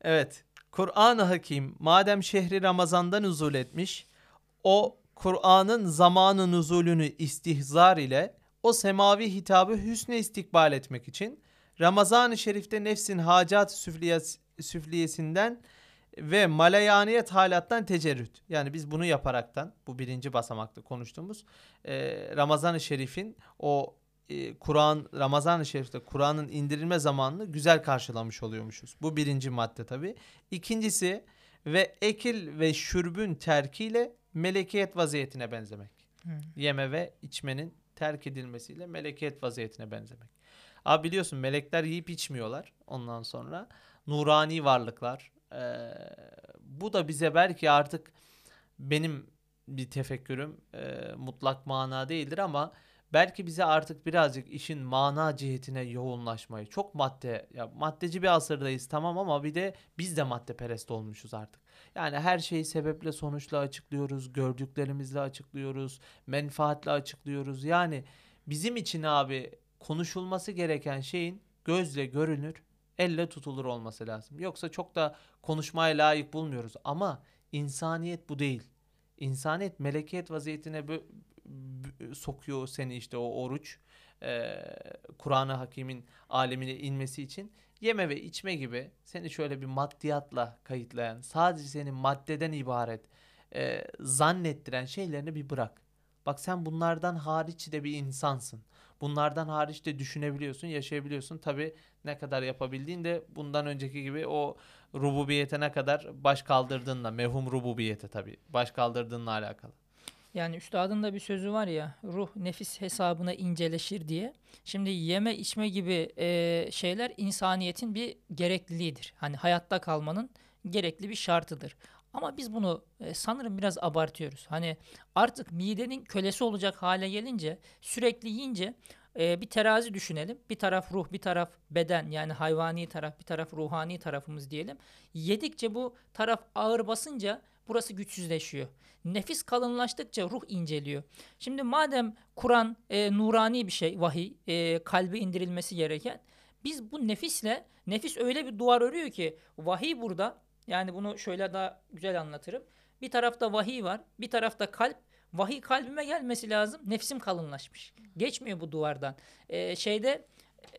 Evet. Kur'an-ı Hakim madem şehri Ramazan'da nuzul etmiş, o Kur'an'ın zamanı nuzulünü istihzar ile o semavi hitabı hüsne istikbal etmek için Ramazan-ı Şerif'te nefsin hacat süfliyes- süfliyesinden ve malayaniyet halattan tecerrüt. Yani biz bunu yaparaktan bu birinci basamakta konuştuğumuz e, Ramazan-ı Şerif'in o e, Kur'an Ramazan-ı Şerif'te Kur'an'ın indirilme zamanını güzel karşılamış oluyormuşuz. Bu birinci madde tabi. İkincisi ve ekil ve şürbün terkiyle melekiyet vaziyetine benzemek. Yeme ve içmenin terk edilmesiyle melekiyet vaziyetine benzemek. Abi biliyorsun melekler yiyip içmiyorlar ondan sonra. Nurani varlıklar. Ee, bu da bize belki artık benim bir tefekkürüm e, mutlak mana değildir ama belki bize artık birazcık işin mana cihetine yoğunlaşmayı çok madde ya maddeci bir asırdayız tamam ama bir de biz de maddeperest olmuşuz artık. Yani her şeyi sebeple sonuçla açıklıyoruz, gördüklerimizle açıklıyoruz, menfaatle açıklıyoruz. Yani bizim için abi konuşulması gereken şeyin gözle görünür, elle tutulur olması lazım. Yoksa çok da konuşmaya layık bulmuyoruz ama insaniyet bu değil. İnsaniyet melekiyet vaziyetine sokuyor seni işte o oruç. Ee, Kur'an-ı Hakim'in alemine inmesi için yeme ve içme gibi seni şöyle bir maddiyatla kayıtlayan, sadece seni maddeden ibaret e, zannettiren şeylerini bir bırak. Bak sen bunlardan hariç de bir insansın. Bunlardan hariç de düşünebiliyorsun, yaşayabiliyorsun. Tabi ne kadar yapabildiğin de bundan önceki gibi o rububiyete ne kadar baş kaldırdığınla, mevhum rububiyete tabi baş kaldırdığınla alakalı. Yani üstadın da bir sözü var ya ruh nefis hesabına inceleşir diye. Şimdi yeme içme gibi e, şeyler insaniyetin bir gerekliliğidir. Hani hayatta kalmanın gerekli bir şartıdır. Ama biz bunu e, sanırım biraz abartıyoruz. Hani artık midenin kölesi olacak hale gelince sürekli yiyince e, bir terazi düşünelim. Bir taraf ruh, bir taraf beden yani hayvani taraf, bir taraf ruhani tarafımız diyelim. Yedikçe bu taraf ağır basınca burası güçsüzleşiyor. Nefis kalınlaştıkça ruh inceliyor. Şimdi madem Kur'an e, nurani bir şey, vahiy, e, kalbe indirilmesi gereken. Biz bu nefisle, nefis öyle bir duvar örüyor ki vahiy burada. Yani bunu şöyle daha güzel anlatırım. Bir tarafta vahiy var, bir tarafta kalp. Vahiy kalbime gelmesi lazım. Nefsim kalınlaşmış. Geçmiyor bu duvardan. E, şeyde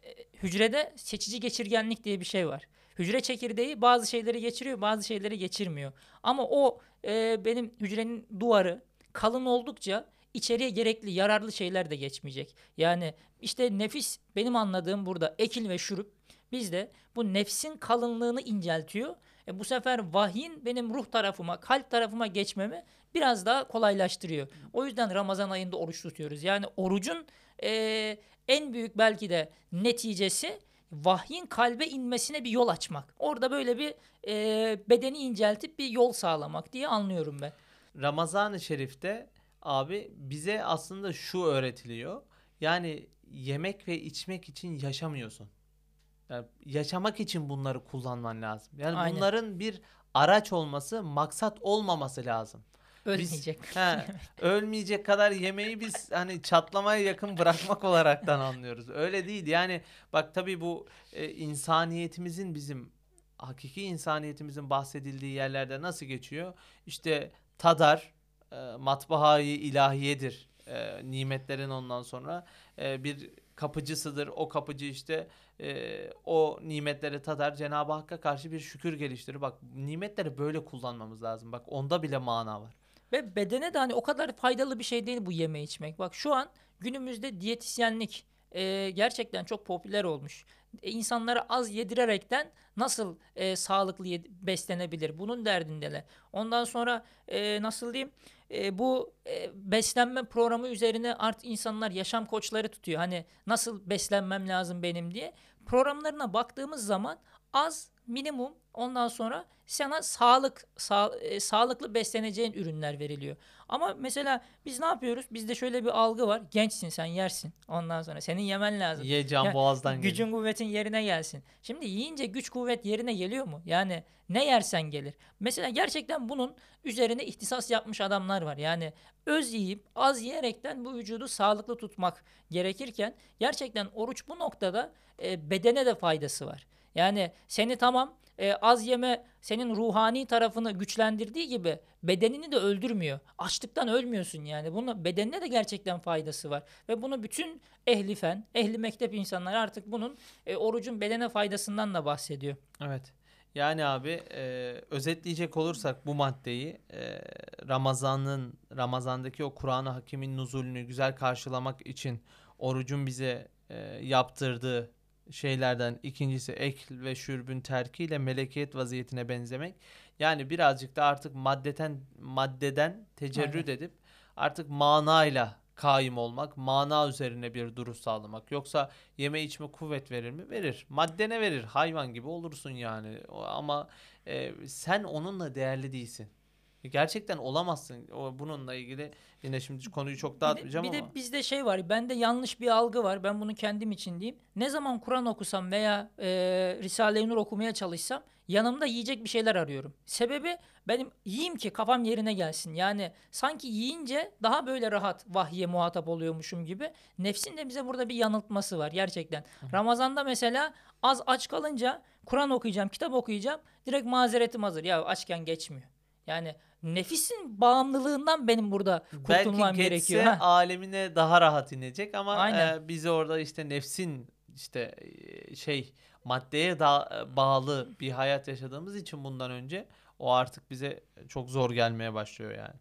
e, hücrede seçici geçirgenlik diye bir şey var. Hücre çekirdeği bazı şeyleri geçiriyor, bazı şeyleri geçirmiyor. Ama o e, benim hücrenin duvarı kalın oldukça içeriye gerekli yararlı şeyler de geçmeyecek. Yani işte nefis benim anladığım burada ekil ve şurup bizde bu nefsin kalınlığını inceltiyor. E bu sefer vahyin benim ruh tarafıma, kalp tarafıma geçmemi biraz daha kolaylaştırıyor. O yüzden Ramazan ayında oruç tutuyoruz. Yani orucun e, en büyük belki de neticesi vahyin kalbe inmesine bir yol açmak. Orada böyle bir e, bedeni inceltip bir yol sağlamak diye anlıyorum ben. Ramazan-ı Şerif'te abi bize aslında şu öğretiliyor. Yani yemek ve içmek için yaşamıyorsun. Yani yaşamak için bunları kullanman lazım. Yani Aynen. bunların bir araç olması, maksat olmaması lazım. Ölmeyecek. He, <laughs> ölmeyecek kadar yemeği biz hani çatlamaya yakın bırakmak olaraktan anlıyoruz. Öyle değil. Yani bak tabii bu e, insaniyetimizin bizim hakiki insaniyetimizin bahsedildiği yerlerde nasıl geçiyor? İşte tadar, e, matbaayı ilahiyedir. E, nimetlerin ondan sonra e, bir kapıcısıdır. O kapıcı işte e, o nimetleri tadar. Cenab-ı Hakk'a karşı bir şükür geliştirir. Bak nimetleri böyle kullanmamız lazım. Bak onda bile mana var. Ve bedene de hani o kadar faydalı bir şey değil bu yeme içmek. Bak şu an günümüzde diyetisyenlik e, gerçekten çok popüler olmuş. E, insanlara az yedirerekten nasıl e, sağlıklı yed- beslenebilir? Bunun derdindeler. Ondan sonra e, nasıl diyeyim? E, bu e, beslenme programı üzerine artık insanlar yaşam koçları tutuyor. Hani nasıl beslenmem lazım benim diye. Programlarına baktığımız zaman az minimum ondan sonra sana sağlık sağ, e, sağlıklı besleneceğin ürünler veriliyor. Ama mesela biz ne yapıyoruz? Bizde şöyle bir algı var. Gençsin sen yersin. Ondan sonra senin yemen lazım. Ye can Ya, boğazdan gelir. Gücün kuvvetin yerine gelsin. Şimdi yiyince güç kuvvet yerine geliyor mu? Yani ne yersen gelir. Mesela gerçekten bunun üzerine ihtisas yapmış adamlar var. Yani öz yiyip az yiyerekten bu vücudu sağlıklı tutmak gerekirken gerçekten oruç bu noktada e, bedene de faydası var. Yani seni tamam e, az yeme senin ruhani tarafını güçlendirdiği gibi bedenini de öldürmüyor. Açlıktan ölmüyorsun yani. Bunun bedenine de gerçekten faydası var. Ve bunu bütün ehli fen, ehli mektep insanları artık bunun e, orucun bedene faydasından da bahsediyor. Evet. Yani abi e, özetleyecek olursak bu maddeyi e, Ramazan'ın Ramazan'daki o Kur'an-ı Hakim'in nuzulünü güzel karşılamak için orucun bize e, yaptırdığı şeylerden ikincisi ekl ve şürbün terkiyle melekiyet vaziyetine benzemek. Yani birazcık da artık maddeten maddeden tecerrüt edip artık manayla kaim olmak, mana üzerine bir duruş sağlamak. Yoksa yeme içme kuvvet verir mi? Verir. Madde ne verir? Hayvan gibi olursun yani. Ama e, sen onunla değerli değilsin. Gerçekten olamazsın. O bununla ilgili yine şimdi konuyu çok Bir de, dağıtmayacağım bir ama. de bizde şey var. Bende yanlış bir algı var. Ben bunu kendim için diyeyim. Ne zaman Kur'an okusam veya e, Risale-i Nur okumaya çalışsam yanımda yiyecek bir şeyler arıyorum. Sebebi benim yiyeyim ki kafam yerine gelsin. Yani sanki yiyince daha böyle rahat vahye muhatap oluyormuşum gibi. Nefsin de bize burada bir yanıltması var gerçekten. Ramazanda mesela az aç kalınca Kur'an okuyacağım, kitap okuyacağım. Direkt mazeretim hazır. Ya açken geçmiyor. Yani nefisin bağımlılığından benim burada kurtulmam Belki gerekiyor. Ha. alemine daha rahat inecek ama Aynen. e, bizi orada işte nefsin işte e, şey maddeye da bağlı bir hayat yaşadığımız için bundan önce o artık bize çok zor gelmeye başlıyor yani.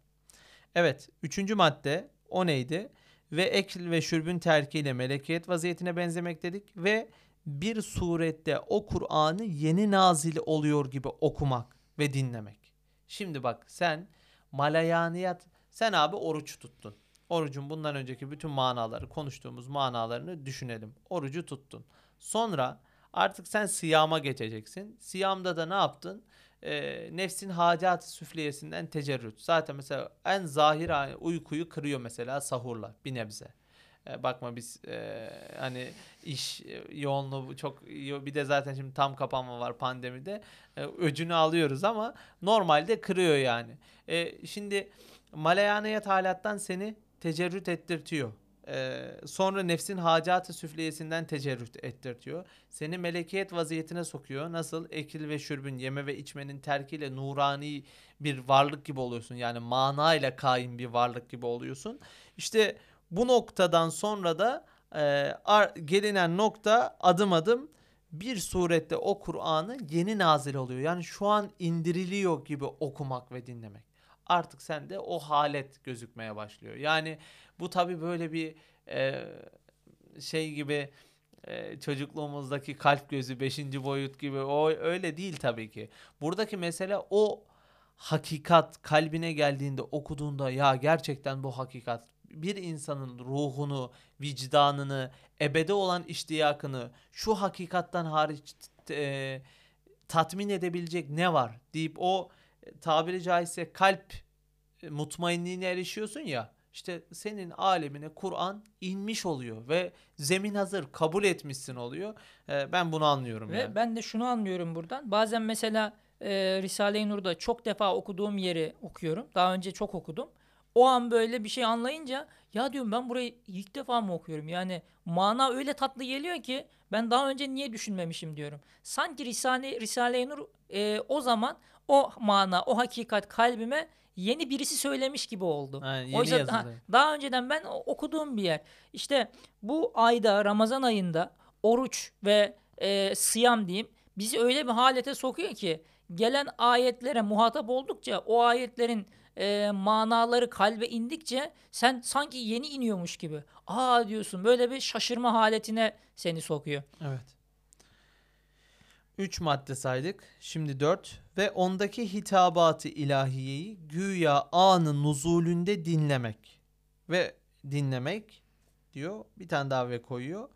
Evet, üçüncü madde o neydi? Ve ekl ve şürbün terkiyle melekiyet vaziyetine benzemek dedik ve bir surette o Kur'an'ı yeni nazili oluyor gibi okumak ve dinlemek. Şimdi bak sen malayaniyat sen abi oruç tuttun. Orucun bundan önceki bütün manaları konuştuğumuz manalarını düşünelim. Orucu tuttun. Sonra artık sen siyama geçeceksin. Siyamda da ne yaptın? e, nefsin hacat süfliyesinden tecerrüt. Zaten mesela en zahir uykuyu kırıyor mesela sahurla bir nebze. E, bakma biz e, hani iş e, yoğunluğu çok bir de zaten şimdi tam kapanma var pandemide. E, öcünü alıyoruz ama normalde kırıyor yani. E, şimdi malayaniyet halattan seni tecerrüt ettirtiyor. E, sonra nefsin hacatı süfliyesinden tecerrüt ettirtiyor. Seni melekiyet vaziyetine sokuyor. Nasıl? Ekil ve şürbün, yeme ve içmenin terkiyle nurani bir varlık gibi oluyorsun. Yani manayla kaim bir varlık gibi oluyorsun. İşte bu noktadan sonra da e, ar- gelinen nokta adım adım bir surette o Kur'an'ı yeni nazil oluyor. Yani şu an indiriliyor gibi okumak ve dinlemek. Artık sende o halet gözükmeye başlıyor. Yani bu tabi böyle bir e, şey gibi e, çocukluğumuzdaki kalp gözü 5. boyut gibi o öyle değil tabii ki. Buradaki mesele o hakikat kalbine geldiğinde okuduğunda ya gerçekten bu hakikat bir insanın ruhunu, vicdanını, ebede olan iştiyakını şu hakikattan hariç e, tatmin edebilecek ne var deyip o e, tabiri caizse kalp e, mutmainliğine erişiyorsun ya işte senin alemine Kur'an inmiş oluyor ve zemin hazır kabul etmişsin oluyor. E, ben bunu anlıyorum Ve yani. ben de şunu anlıyorum buradan. Bazen mesela e, Risale-i Nur'da çok defa okuduğum yeri okuyorum. Daha önce çok okudum. O an böyle bir şey anlayınca ya diyorum ben burayı ilk defa mı okuyorum? Yani mana öyle tatlı geliyor ki ben daha önce niye düşünmemişim diyorum. Sanki Risale, Risale-i Nur e, o zaman o mana, o hakikat kalbime yeni birisi söylemiş gibi oldu. Ha, yeni Oysa yazıldı. ha, daha önceden ben okuduğum bir yer. İşte bu ayda Ramazan ayında oruç ve e, sıyam diyeyim bizi öyle bir halete sokuyor ki gelen ayetlere muhatap oldukça o ayetlerin e, manaları kalbe indikçe sen sanki yeni iniyormuş gibi. Aa diyorsun böyle bir şaşırma haletine seni sokuyor. Evet. 3 madde saydık. Şimdi 4 ve ondaki hitabatı ilahiyeyi güya anı nuzulünde dinlemek. Ve dinlemek diyor. Bir tane daha ve koyuyor.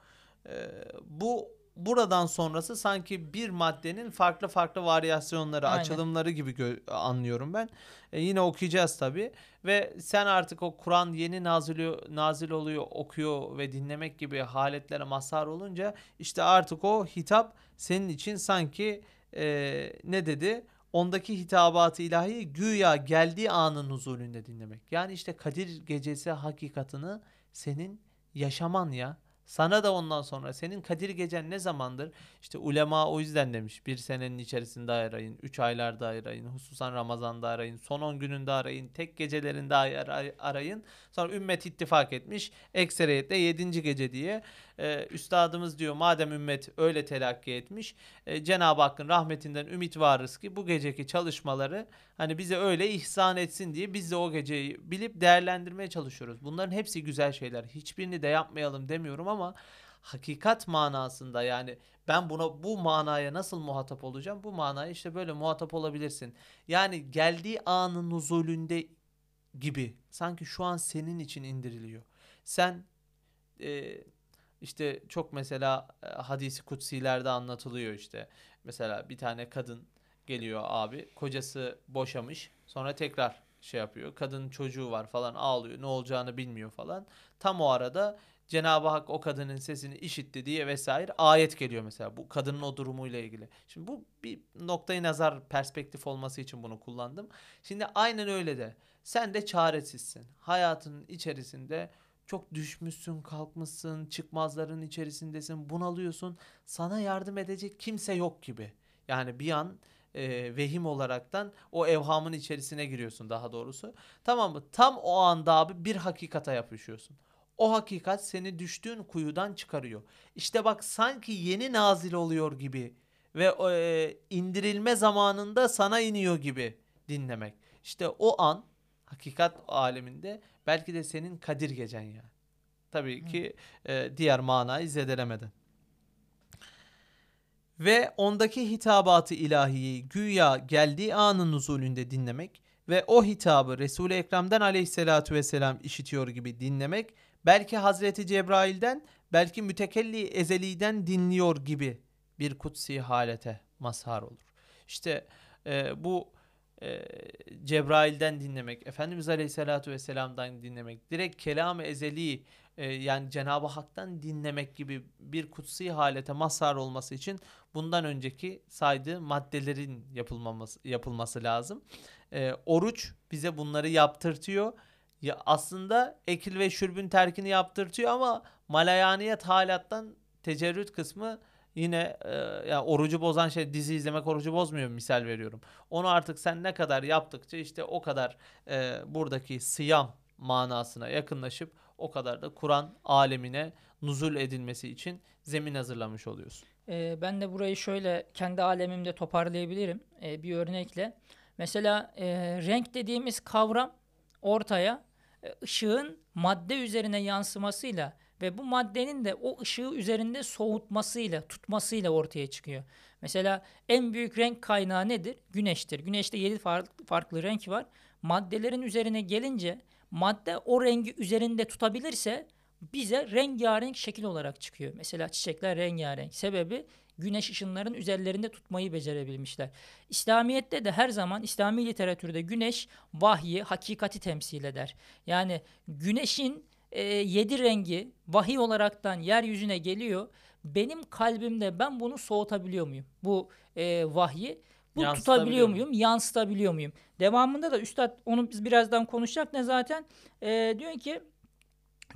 Ee, bu buradan sonrası sanki bir maddenin farklı farklı varyasyonları, Aynen. açılımları gibi anlıyorum ben. E, yine okuyacağız tabi ve sen artık o Kur'an yeni nazil, nazil oluyor, okuyor ve dinlemek gibi haletlere mazhar olunca işte artık o hitap senin için sanki e, ne dedi? Ondaki hitabatı ilahi güya geldiği anın huzurunda dinlemek. Yani işte Kadir gecesi hakikatını senin yaşaman ya. Sana da ondan sonra senin Kadir gecen ne zamandır? İşte ulema o yüzden demiş. Bir senenin içerisinde arayın, üç aylarda arayın, hususan Ramazan'da arayın, son on gününde arayın, tek gecelerinde ay- arayın. Sonra ümmet ittifak etmiş. Ekseriyetle yedinci gece diye. Ee, üstadımız diyor madem ümmet öyle telakki etmiş. e, Cenab-ı Hakk'ın rahmetinden ümit varız ki bu geceki çalışmaları hani bize öyle ihsan etsin diye biz de o geceyi bilip değerlendirmeye çalışıyoruz. Bunların hepsi güzel şeyler. Hiçbirini de yapmayalım demiyorum ama hakikat manasında yani ben buna bu manaya nasıl muhatap olacağım? Bu manaya işte böyle muhatap olabilirsin. Yani geldiği anın nuzulünde gibi sanki şu an senin için indiriliyor. Sen e, işte çok mesela e, hadisi kutsilerde anlatılıyor işte. Mesela bir tane kadın geliyor abi. Kocası boşamış. Sonra tekrar şey yapıyor. Kadın çocuğu var falan ağlıyor. Ne olacağını bilmiyor falan. Tam o arada Cenab-ı Hak o kadının sesini işitti diye vesaire ayet geliyor mesela bu kadının o durumuyla ilgili. Şimdi bu bir noktayı nazar perspektif olması için bunu kullandım. Şimdi aynen öyle de sen de çaresizsin. Hayatının içerisinde çok düşmüşsün, kalkmışsın, çıkmazların içerisindesin, bunalıyorsun. Sana yardım edecek kimse yok gibi. Yani bir an e, vehim olaraktan o evhamın içerisine giriyorsun daha doğrusu. Tamam mı? Tam o anda abi bir hakikata yapışıyorsun. O hakikat seni düştüğün kuyudan çıkarıyor. İşte bak sanki yeni nazil oluyor gibi ve e, indirilme zamanında sana iniyor gibi dinlemek. İşte o an hakikat aleminde belki de senin Kadir gecen yani. Tabii ki e, diğer manayı zedelemeden. Ve ondaki hitabatı ilahiyi güya geldiği anın nuzulünde dinlemek ve o hitabı Resul-i Ekrem'den aleyhissalatu vesselam işitiyor gibi dinlemek belki Hazreti Cebrail'den belki mütekelli ezeliden dinliyor gibi bir kutsi halete mazhar olur. İşte e, bu e, Cebrail'den dinlemek, Efendimiz Aleyhisselatü Vesselam'dan dinlemek, direkt kelam-ı ezeli e, yani Cenab-ı Hak'tan dinlemek gibi bir kutsi halete mazhar olması için bundan önceki saydığı maddelerin yapılmaması, yapılması lazım. E, oruç bize bunları yaptırtıyor. Ya aslında ekil ve şürbün terkini yaptırtıyor ama malayaniyet halattan tecerrüt kısmı yine e, ya orucu bozan şey dizi izlemek orucu bozmuyor misal veriyorum. Onu artık sen ne kadar yaptıkça işte o kadar e, buradaki sıyam manasına yakınlaşıp o kadar da Kur'an alemine nuzul edilmesi için zemin hazırlamış oluyorsun. Ee, ben de burayı şöyle kendi alemimde toparlayabilirim ee, bir örnekle. Mesela e, renk dediğimiz kavram ortaya ışığın madde üzerine yansımasıyla ve bu maddenin de o ışığı üzerinde soğutmasıyla, tutmasıyla ortaya çıkıyor. Mesela en büyük renk kaynağı nedir? Güneştir. Güneşte 7 farklı, farklı renk var. Maddelerin üzerine gelince madde o rengi üzerinde tutabilirse bize rengarenk şekil olarak çıkıyor. Mesela çiçekler rengarenk. Sebebi güneş ışınlarının üzerlerinde tutmayı becerebilmişler. İslamiyet'te de her zaman İslami literatürde güneş vahyi, hakikati temsil eder. Yani güneşin e, yedi rengi vahiy olaraktan yeryüzüne geliyor. Benim kalbimde ben bunu soğutabiliyor muyum? Bu e, vahyi. Bu tutabiliyor muyum? muyum? Yansıtabiliyor muyum? Devamında da Üstad onu biz birazdan konuşacak ne zaten e, diyor ki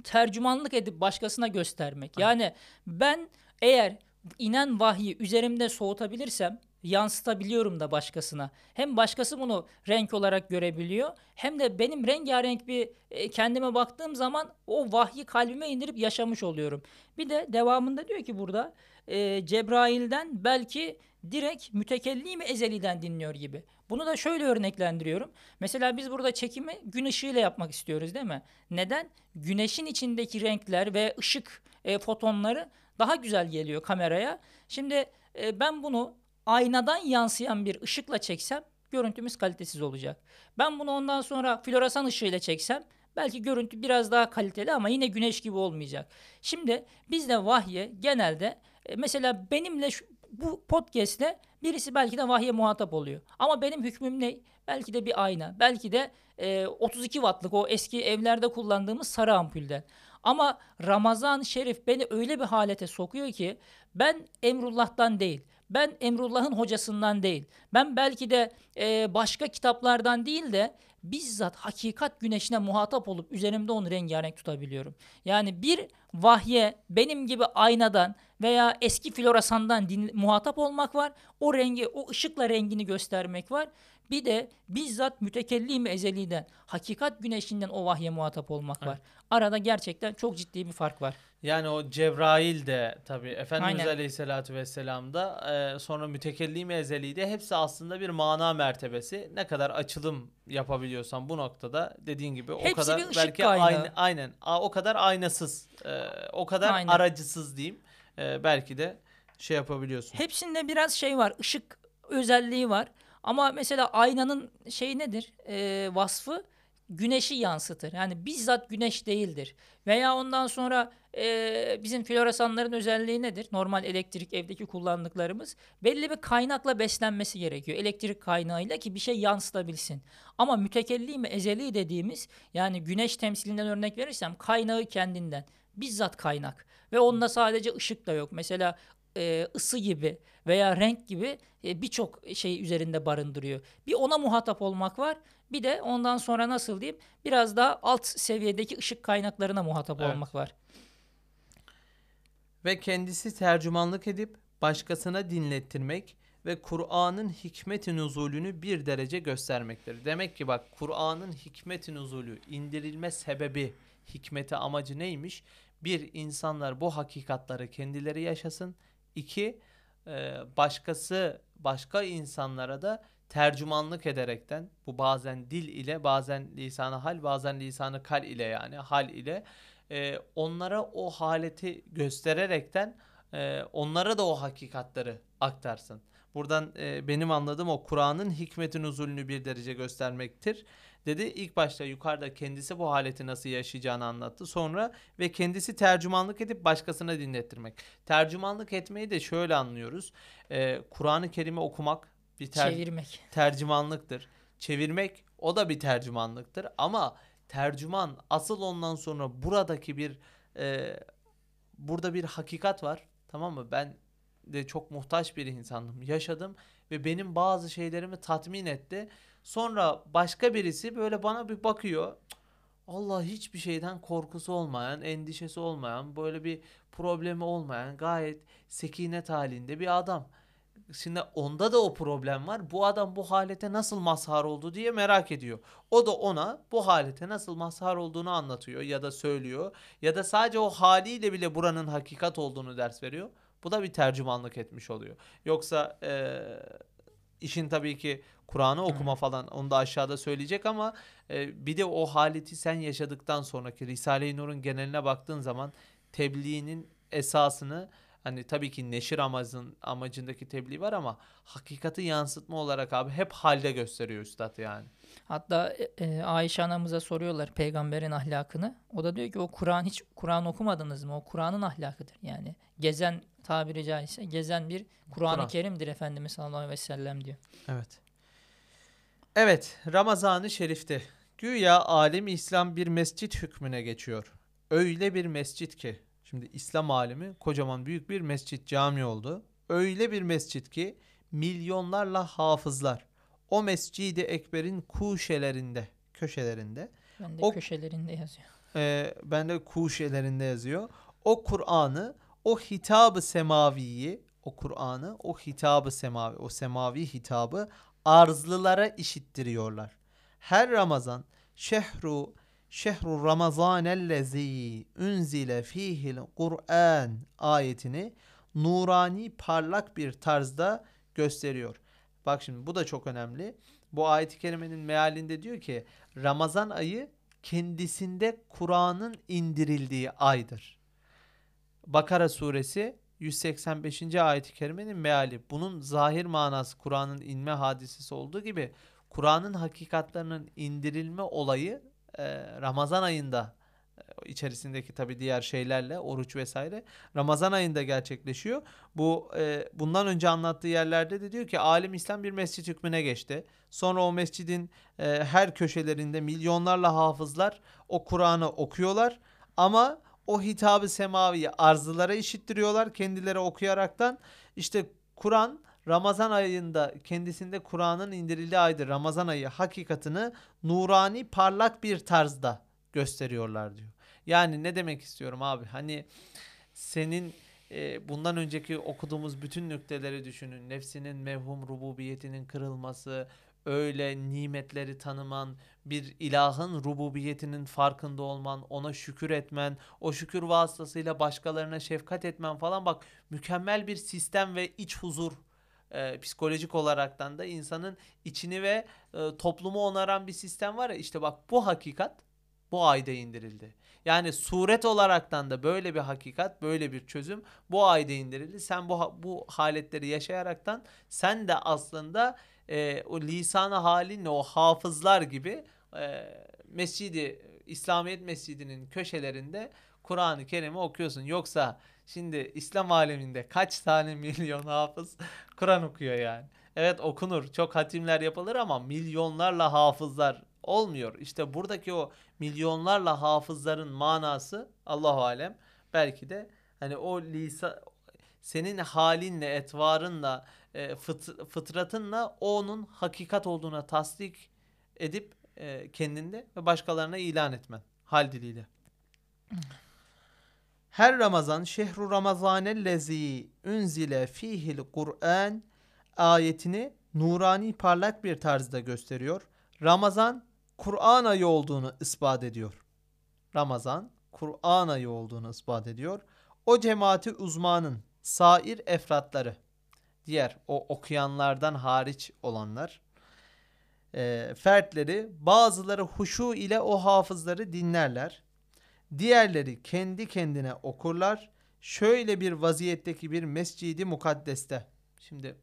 tercümanlık edip başkasına göstermek. Yani ben eğer inen vahyi üzerimde soğutabilirsem yansıtabiliyorum da başkasına. Hem başkası bunu renk olarak görebiliyor hem de benim rengarenk bir e, kendime baktığım zaman o vahyi kalbime indirip yaşamış oluyorum. Bir de devamında diyor ki burada e, Cebrail'den belki direkt mütekellim ezeliden dinliyor gibi. Bunu da şöyle örneklendiriyorum. Mesela biz burada çekimi gün ışığıyla yapmak istiyoruz değil mi? Neden? Güneşin içindeki renkler ve ışık e, fotonları daha güzel geliyor kameraya. Şimdi e, ben bunu aynadan yansıyan bir ışıkla çeksem görüntümüz kalitesiz olacak. Ben bunu ondan sonra floresan ışığıyla çeksem belki görüntü biraz daha kaliteli ama yine güneş gibi olmayacak. Şimdi biz de vahye genelde e, mesela benimle şu, bu podcast'te birisi belki de vahye muhatap oluyor. Ama benim hükmüm ne? Belki de bir ayna. Belki de e, 32 wattlık o eski evlerde kullandığımız sarı ampulden. Ama Ramazan Şerif beni öyle bir halete sokuyor ki ben Emrullah'tan değil. Ben Emrullah'ın hocasından değil. Ben belki de e, başka kitaplardan değil de bizzat hakikat güneşine muhatap olup üzerimde onu rengarenk tutabiliyorum. Yani bir vahye benim gibi aynadan veya eski floresandan din, muhatap olmak var. O rengi, o ışıkla rengini göstermek var. Bir de bizzat mütekellim ezeliden, hakikat güneşinden o vahye muhatap olmak var. Arada gerçekten çok ciddi bir fark var. Yani o Cebrail de tabii Efendimiz Aynen. Aleyhisselatü Vesselam'da e, sonra mütekellim ezeli de hepsi aslında bir mana mertebesi. Ne kadar açılım yapabiliyorsan bu noktada dediğin gibi o Hepsi kadar bir belki aynı, aynen a- o kadar aynasız e, o kadar Aynen. aracısız diyeyim. E, belki de şey yapabiliyorsun. Hepsinde biraz şey var, ışık özelliği var. Ama mesela aynanın şey nedir? Ee, vasfı güneşi yansıtır. Yani bizzat güneş değildir. Veya ondan sonra e, bizim floresanların özelliği nedir? Normal elektrik evdeki kullandıklarımız belli bir kaynakla beslenmesi gerekiyor. Elektrik kaynağıyla ki bir şey yansıtabilsin. Ama mütekellim ezeli dediğimiz yani güneş temsilinden örnek verirsem kaynağı kendinden. Bizzat kaynak. Ve onda sadece ışık da yok. Mesela e, ısı gibi veya renk gibi e, birçok şey üzerinde barındırıyor. Bir ona muhatap olmak var. Bir de ondan sonra nasıl diyeyim biraz daha alt seviyedeki ışık kaynaklarına muhatap Evet. olmak var. Ve kendisi tercümanlık edip başkasına dinlettirmek ve Kur'an'ın hikmet-i nuzulünü bir derece göstermektir. Demek ki bak Kur'an'ın hikmet-i nuzulü indirilme sebebi, hikmeti amacı neymiş? Bir, insanlar bu hakikatları kendileri yaşasın. İki, e, başkası, başka insanlara da tercümanlık ederekten, bu bazen dil ile, bazen lisanı hal, bazen lisanı kal ile yani hal ile e, onlara o haleti göstererekten e, onlara da o hakikatleri aktarsın. Buradan benim anladığım o Kur'an'ın hikmetin nuzulünü bir derece göstermektir. Dedi ilk başta yukarıda kendisi bu haleti nasıl yaşayacağını anlattı. Sonra ve kendisi tercümanlık edip başkasına dinlettirmek. Tercümanlık etmeyi de şöyle anlıyoruz. E, Kur'an-ı Kerim'i okumak bir ter- Çevirmek. tercümanlıktır. Çevirmek o da bir tercümanlıktır ama tercüman asıl ondan sonra buradaki bir e, burada bir hakikat var. Tamam mı? Ben de çok muhtaç bir insandım. Yaşadım ve benim bazı şeylerimi tatmin etti. Sonra başka birisi böyle bana bir bakıyor. Allah hiçbir şeyden korkusu olmayan, endişesi olmayan, böyle bir problemi olmayan, gayet sekinet halinde bir adam. Şimdi onda da o problem var. Bu adam bu halete nasıl mazhar oldu diye merak ediyor. O da ona bu halete nasıl mazhar olduğunu anlatıyor ya da söylüyor. Ya da sadece o haliyle bile buranın hakikat olduğunu ders veriyor. Bu da bir tercümanlık etmiş oluyor. Yoksa eee, işin tabii ki Kur'an'ı okuma falan onu da aşağıda söyleyecek ama e, bir de o haleti sen yaşadıktan sonraki Risale-i Nur'un geneline baktığın zaman tebliğinin esasını hani tabii ki neşir amacın, amacındaki tebliğ var ama hakikati yansıtma olarak abi hep halde gösteriyor üstad yani. Hatta e, e, Ayşe anamıza soruyorlar peygamberin ahlakını. O da diyor ki o Kur'an hiç Kur'an okumadınız mı? O Kur'an'ın ahlakıdır. Yani gezen tabiri caizse gezen bir Kur'an-ı Kur'an. Kerim'dir Efendimiz sallallahu aleyhi ve sellem diyor. Evet. Evet, Ramazan-ı Şerif'te güya alemi İslam bir mescit hükmüne geçiyor. Öyle bir mescit ki, şimdi İslam alemi kocaman büyük bir mescit cami oldu. Öyle bir mescit ki milyonlarla hafızlar o Mescid-i Ekber'in kuşelerinde, köşelerinde Ben de O- köşelerinde yazıyor. e, bende kuşelerinde yazıyor. O Kur'an'ı, o hitabı semaviyi, o Kur'an'ı, o hitabı semavi, o semavi hitabı arzlılara işittiriyorlar. Her Ramazan şehru şehru ramazanellezi unzile fihil Kur'an ayetini nurani parlak bir tarzda gösteriyor. Bak şimdi bu da çok önemli. Bu ayet-i kerimenin mealinde diyor ki Ramazan ayı kendisinde Kur'an'ın indirildiği aydır. Bakara suresi 185. ayet-i kerimenin meali. Bunun zahir manası Kur'an'ın inme hadisesi olduğu gibi Kur'an'ın hakikatlerinin indirilme olayı e, Ramazan ayında içerisindeki tabi diğer şeylerle oruç vesaire Ramazan ayında gerçekleşiyor. Bu e, bundan önce anlattığı yerlerde de diyor ki alim İslam bir mescit hükmüne geçti. Sonra o mescidin e, her köşelerinde milyonlarla hafızlar o Kur'an'ı okuyorlar ama o hitabı semaviyi arzılara işittiriyorlar kendileri okuyaraktan. İşte Kur'an Ramazan ayında kendisinde Kur'an'ın indirildiği aydır. Ramazan ayı hakikatını nurani parlak bir tarzda gösteriyorlar diyor. Yani ne demek istiyorum abi? Hani senin e, bundan önceki okuduğumuz bütün nükteleri düşünün. Nefsinin mevhum rububiyetinin kırılması, öyle nimetleri tanıman, bir ilahın rububiyetinin farkında olman, ona şükür etmen, o şükür vasıtasıyla başkalarına şefkat etmen falan bak mükemmel bir sistem ve iç huzur e, psikolojik olaraktan da insanın içini ve e, toplumu onaran bir sistem var ya işte bak bu hakikat bu ayda indirildi. Yani suret olaraktan da böyle bir hakikat, böyle bir çözüm bu ayda indirildi. Sen bu bu haletleri yaşayaraktan sen de aslında e, o lisanı halinle o hafızlar gibi e, mescidi İslamiyet Mescidi'nin köşelerinde Kur'an-ı Kerim'i okuyorsun. Yoksa şimdi İslam aleminde kaç tane <laughs> milyon hafız Kur'an okuyor yani. Evet okunur. Çok hatimler yapılır ama milyonlarla hafızlar olmuyor. İşte buradaki o milyonlarla hafızların manası Allahu alem belki de hani o lisa senin halinle, etvarınla, e, fıt- fıtratınla onun hakikat olduğuna tasdik edip e, kendinde ve başkalarına ilan etmen hal diliyle. Her Ramazan şehru ramazanellezi unzile fihil Kur'an ayetini nurani parlak bir tarzda gösteriyor. Ramazan Kur'an ayı olduğunu ispat ediyor. Ramazan Kur'an ayı olduğunu ispat ediyor. O cemaati uzmanın sair efratları diğer o okuyanlardan hariç olanlar e, fertleri bazıları huşu ile o hafızları dinlerler. Diğerleri kendi kendine okurlar. Şöyle bir vaziyetteki bir mescidi mukaddeste. Şimdi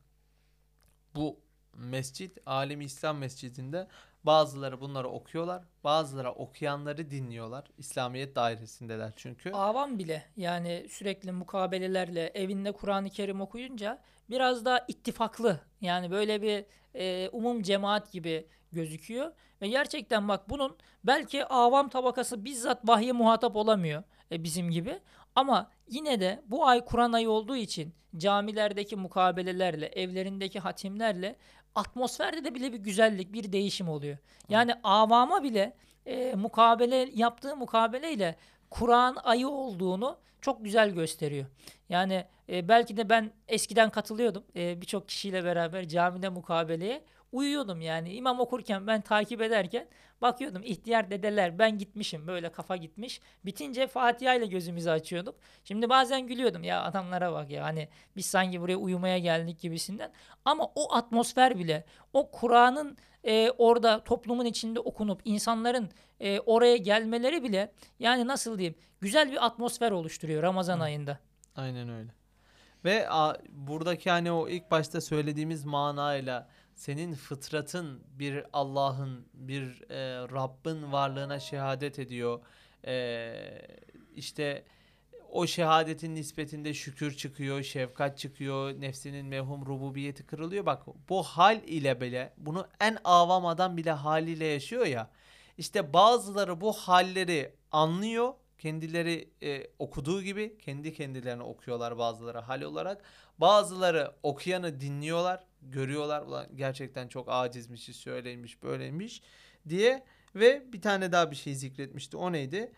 bu mescit Alemi İslam Mescidinde Bazıları bunları okuyorlar, bazıları okuyanları dinliyorlar. İslamiyet dairesindeler çünkü. Avam bile yani sürekli mukabelelerle evinde Kur'an-ı Kerim okuyunca biraz daha ittifaklı yani böyle bir e, umum cemaat gibi gözüküyor. Ve gerçekten bak bunun belki avam tabakası bizzat vahye muhatap olamıyor e, bizim gibi. Ama yine de bu ay Kur'an ayı olduğu için camilerdeki mukabelelerle, evlerindeki hatimlerle atmosferde de bile bir güzellik, bir değişim oluyor. Yani avama bile e, mukabele yaptığı mukabeleyle Kur'an ayı olduğunu çok güzel gösteriyor. Yani e, belki de ben eskiden katılıyordum e, birçok kişiyle beraber camide mukabeleye uyuyordum yani imam okurken ben takip ederken bakıyordum ihtiyar dedeler ben gitmişim böyle kafa gitmiş bitince Fatiha ile gözümüzü açıyorduk şimdi bazen gülüyordum ya adamlara bak ya hani biz sanki buraya uyumaya geldik gibisinden ama o atmosfer bile o Kur'an'ın e, orada toplumun içinde okunup insanların e, oraya gelmeleri bile yani nasıl diyeyim güzel bir atmosfer oluşturuyor Ramazan Hı. ayında. Aynen öyle. Ve a, buradaki hani o ilk başta söylediğimiz manayla senin fıtratın bir Allah'ın, bir e, Rabbin varlığına şehadet ediyor. E, işte o şehadetin nispetinde şükür çıkıyor, şefkat çıkıyor, nefsinin mevhum rububiyeti kırılıyor. Bak bu hal ile bile, bunu en avam adam bile haliyle yaşıyor ya. İşte bazıları bu halleri anlıyor. Kendileri e, okuduğu gibi kendi kendilerine okuyorlar bazıları hal olarak. Bazıları okuyanı dinliyorlar, görüyorlar. Ulan gerçekten çok acizmişiz, şöyleymiş, böyleymiş diye. Ve bir tane daha bir şey zikretmişti. O neydi?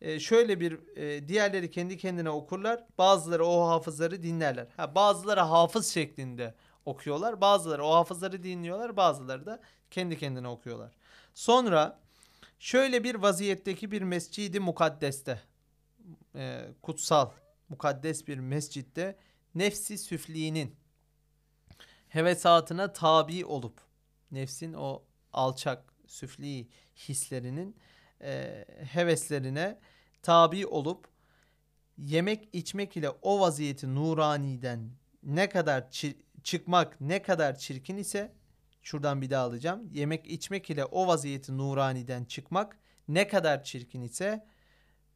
E, şöyle bir e, diğerleri kendi kendine okurlar. Bazıları o hafızları dinlerler. Ha, bazıları hafız şeklinde okuyorlar. Bazıları o hafızları dinliyorlar. Bazıları da kendi kendine okuyorlar. Sonra şöyle bir vaziyetteki bir mescidi mukaddeste e, kutsal mukaddes bir mescitte nefsi süfliğinin hevesatına tabi olup nefsin o alçak süfli hislerinin e, heveslerine tabi olup yemek içmek ile o vaziyeti nuraniden ne kadar çıkmak ne kadar çirkin ise şuradan bir daha alacağım. Yemek içmek ile o vaziyeti nuraniden çıkmak ne kadar çirkin ise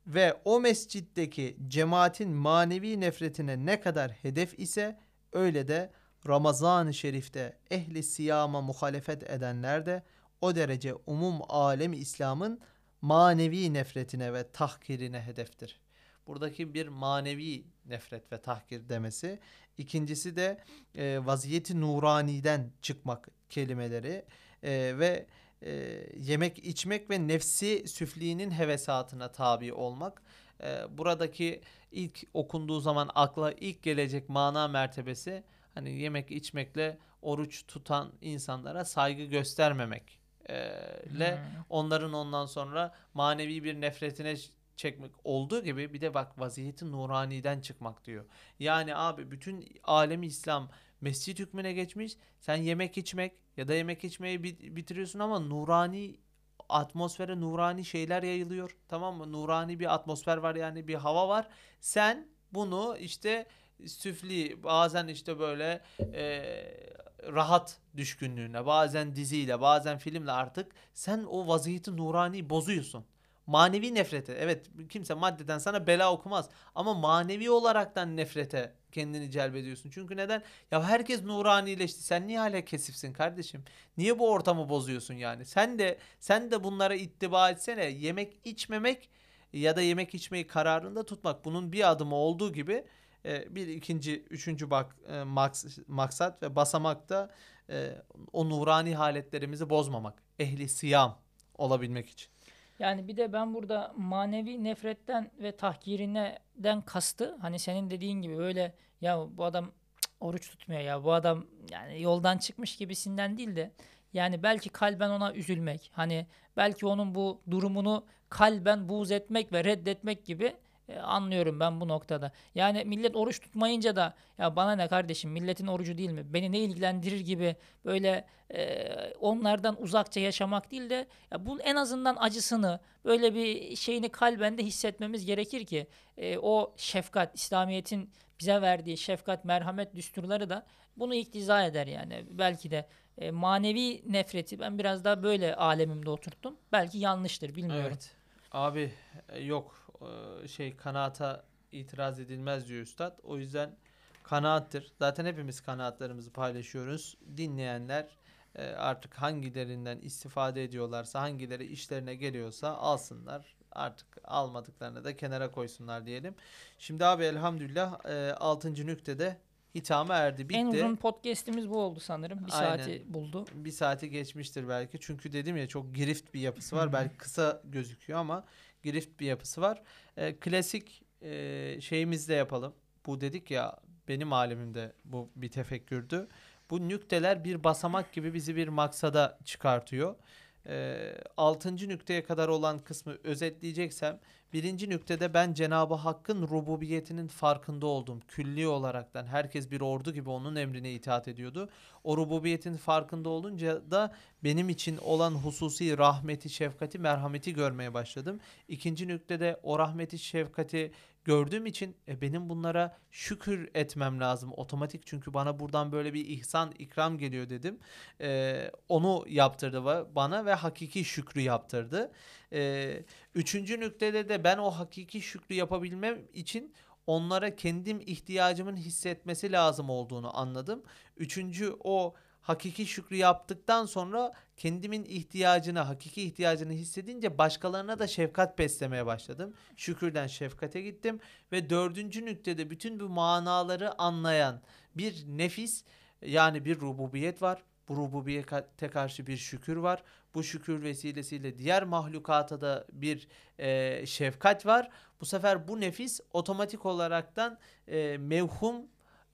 ve o mescitteki cemaatin manevi nefretine ne kadar hedef ise öyle de Ramazan-ı Şerif'te ehli siyama muhalefet edenler de o derece umum alemi İslam'ın manevi nefretine ve tahkirine hedeftir. Buradaki bir manevi nefret ve tahkir demesi. İkincisi de e, vaziyeti nuraniden çıkmak kelimeleri e, ve e, yemek içmek ve nefsi süfliğinin hevesatına tabi olmak. E, buradaki ilk okunduğu zaman akla ilk gelecek mana mertebesi hani yemek içmekle oruç tutan insanlara saygı göstermemek e, le Hmm. onların ondan sonra manevi bir nefretine çekmek olduğu gibi bir de bak vaziyeti nuraniden çıkmak diyor. Yani abi bütün alemi İslam mescit hükmüne geçmiş. Sen yemek içmek ya da yemek içmeyi bit- bitiriyorsun ama nurani atmosfere nurani şeyler yayılıyor. Tamam mı? Nurani bir atmosfer var yani bir hava var. Sen bunu işte süfli bazen işte böyle e, rahat düşkünlüğüne bazen diziyle bazen filmle artık sen o vaziyeti nurani bozuyorsun. Manevi nefrete evet kimse maddeden sana bela okumaz ama manevi olaraktan nefrete kendini celbediyorsun. Çünkü neden? Ya herkes nuranileşti. Sen niye hala kesifsin kardeşim? Niye bu ortamı bozuyorsun yani? Sen de sen de bunlara ittiba etsene. Yemek içmemek ya da yemek içmeyi kararında tutmak bunun bir adımı olduğu gibi e, bir ikinci, üçüncü bak e, maks- maksat ve basamakta e, o nurani haletlerimizi bozmamak. Ehli siyam olabilmek için. Yani bir de ben burada manevi nefretten ve tahkirinden kastı hani senin dediğin gibi böyle ya bu adam oruç tutmuyor ya bu adam yani yoldan çıkmış gibisinden değil de yani belki kalben ona üzülmek hani belki onun bu durumunu kalben buğz etmek ve reddetmek gibi e, anlıyorum ben bu noktada. Yani millet oruç tutmayınca da ya bana ne kardeşim milletin orucu değil mi? Beni ne ilgilendirir gibi böyle e, onlardan uzakça yaşamak değil de ya bunun en azından acısını böyle bir şeyini kalbende hissetmemiz gerekir ki e, o şefkat İslamiyet'in bize verdiği şefkat merhamet düsturları da bunu iktiza eder yani belki de E, manevi nefreti ben biraz daha böyle alemimde oturttum. Belki yanlıştır bilmiyorum. Evet. Abi e, yok şey kanaata itiraz edilmez diyor üstad. O yüzden kanaattir. Zaten hepimiz kanaatlarımızı paylaşıyoruz. Dinleyenler e, artık hangilerinden istifade ediyorlarsa, hangileri işlerine geliyorsa alsınlar. Artık almadıklarını da kenara koysunlar diyelim. Şimdi abi elhamdülillah 6. nüktede hitama erdi. Bitti. En uzun podcast'imiz bu oldu sanırım. Bir Aynen. saati buldu. bir saati geçmiştir belki. Çünkü dedim ya çok girift bir yapısı var. Belki kısa gözüküyor ama girift bir yapısı var. Ee, klasik e, şeyimizde yapalım. Bu dedik ya benim alemimde bu bir tefekkürdü. Bu nükteler bir basamak gibi bizi bir maksada çıkartıyor. Ee, altıncı nükteye kadar olan kısmı özetleyeceksem birinci nüktede ben Cenab-ı Hakk'ın rububiyetinin farkında oldum. Külli olaraktan herkes bir ordu gibi onun emrine itaat ediyordu. O rububiyetin farkında olunca da benim için olan hususi rahmeti, şefkati, merhameti görmeye başladım. İkinci nüktede o rahmeti, şefkati gördüğüm için e, benim bunlara şükür etmem lazım otomatik çünkü bana buradan böyle bir ihsan ikram geliyor dedim. E, onu yaptırdı ba- bana ve hakiki şükrü yaptırdı. E, üçüncü nüktede de ben o hakiki şükrü yapabilmem için onlara kendim ihtiyacımın hissetmesi lazım olduğunu anladım. Üçüncü o hakiki şükrü yaptıktan sonra kendimin ihtiyacını, hakiki ihtiyacını hissedince başkalarına da şefkat beslemeye başladım. Şükürden şefkate gittim ve dördüncü nüktede bütün bu manaları anlayan bir nefis yani bir rububiyet var. Bu rububiyete karşı bir şükür var. Bu şükür vesilesiyle diğer mahlukata da bir e, şefkat var. Bu sefer bu nefis otomatik olaraktan e, mevhum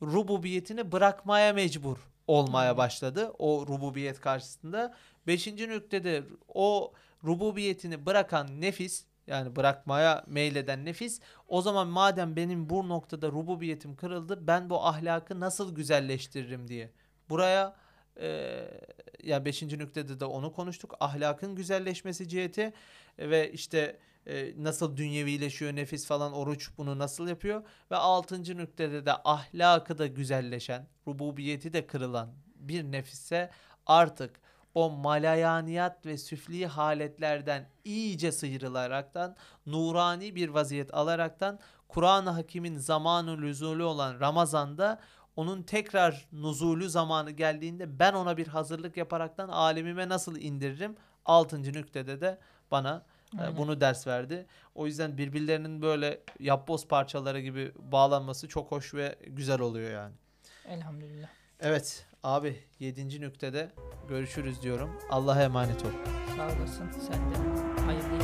rububiyetini bırakmaya mecbur olmaya başladı o rububiyet karşısında. Beşinci nüktede o rububiyetini bırakan nefis yani bırakmaya meyleden nefis o zaman madem benim bu noktada rububiyetim kırıldı ben bu ahlakı nasıl güzelleştiririm diye. Buraya e, ya beşinci nüktede de onu konuştuk. Ahlakın güzelleşmesi ciheti ve işte e, nasıl dünyevileşiyor nefis falan oruç bunu nasıl yapıyor ve altıncı nüktede de ahlakı da güzelleşen rububiyeti de kırılan bir nefisse artık o malayaniyat ve süfli haletlerden iyice sıyrılaraktan nurani bir vaziyet alaraktan Kur'an-ı Hakim'in zamanı lüzulü olan Ramazan'da onun tekrar nuzulü zamanı geldiğinde ben ona bir hazırlık yaparaktan alemime nasıl indiririm? Altıncı nüktede de bana Aynen. bunu ders verdi. O yüzden birbirlerinin böyle yapboz parçaları gibi bağlanması çok hoş ve güzel oluyor yani. Elhamdülillah. Evet abi 7. nüktede görüşürüz diyorum. Allah'a emanet ol. Sağ olasın. Sen de hayırlı.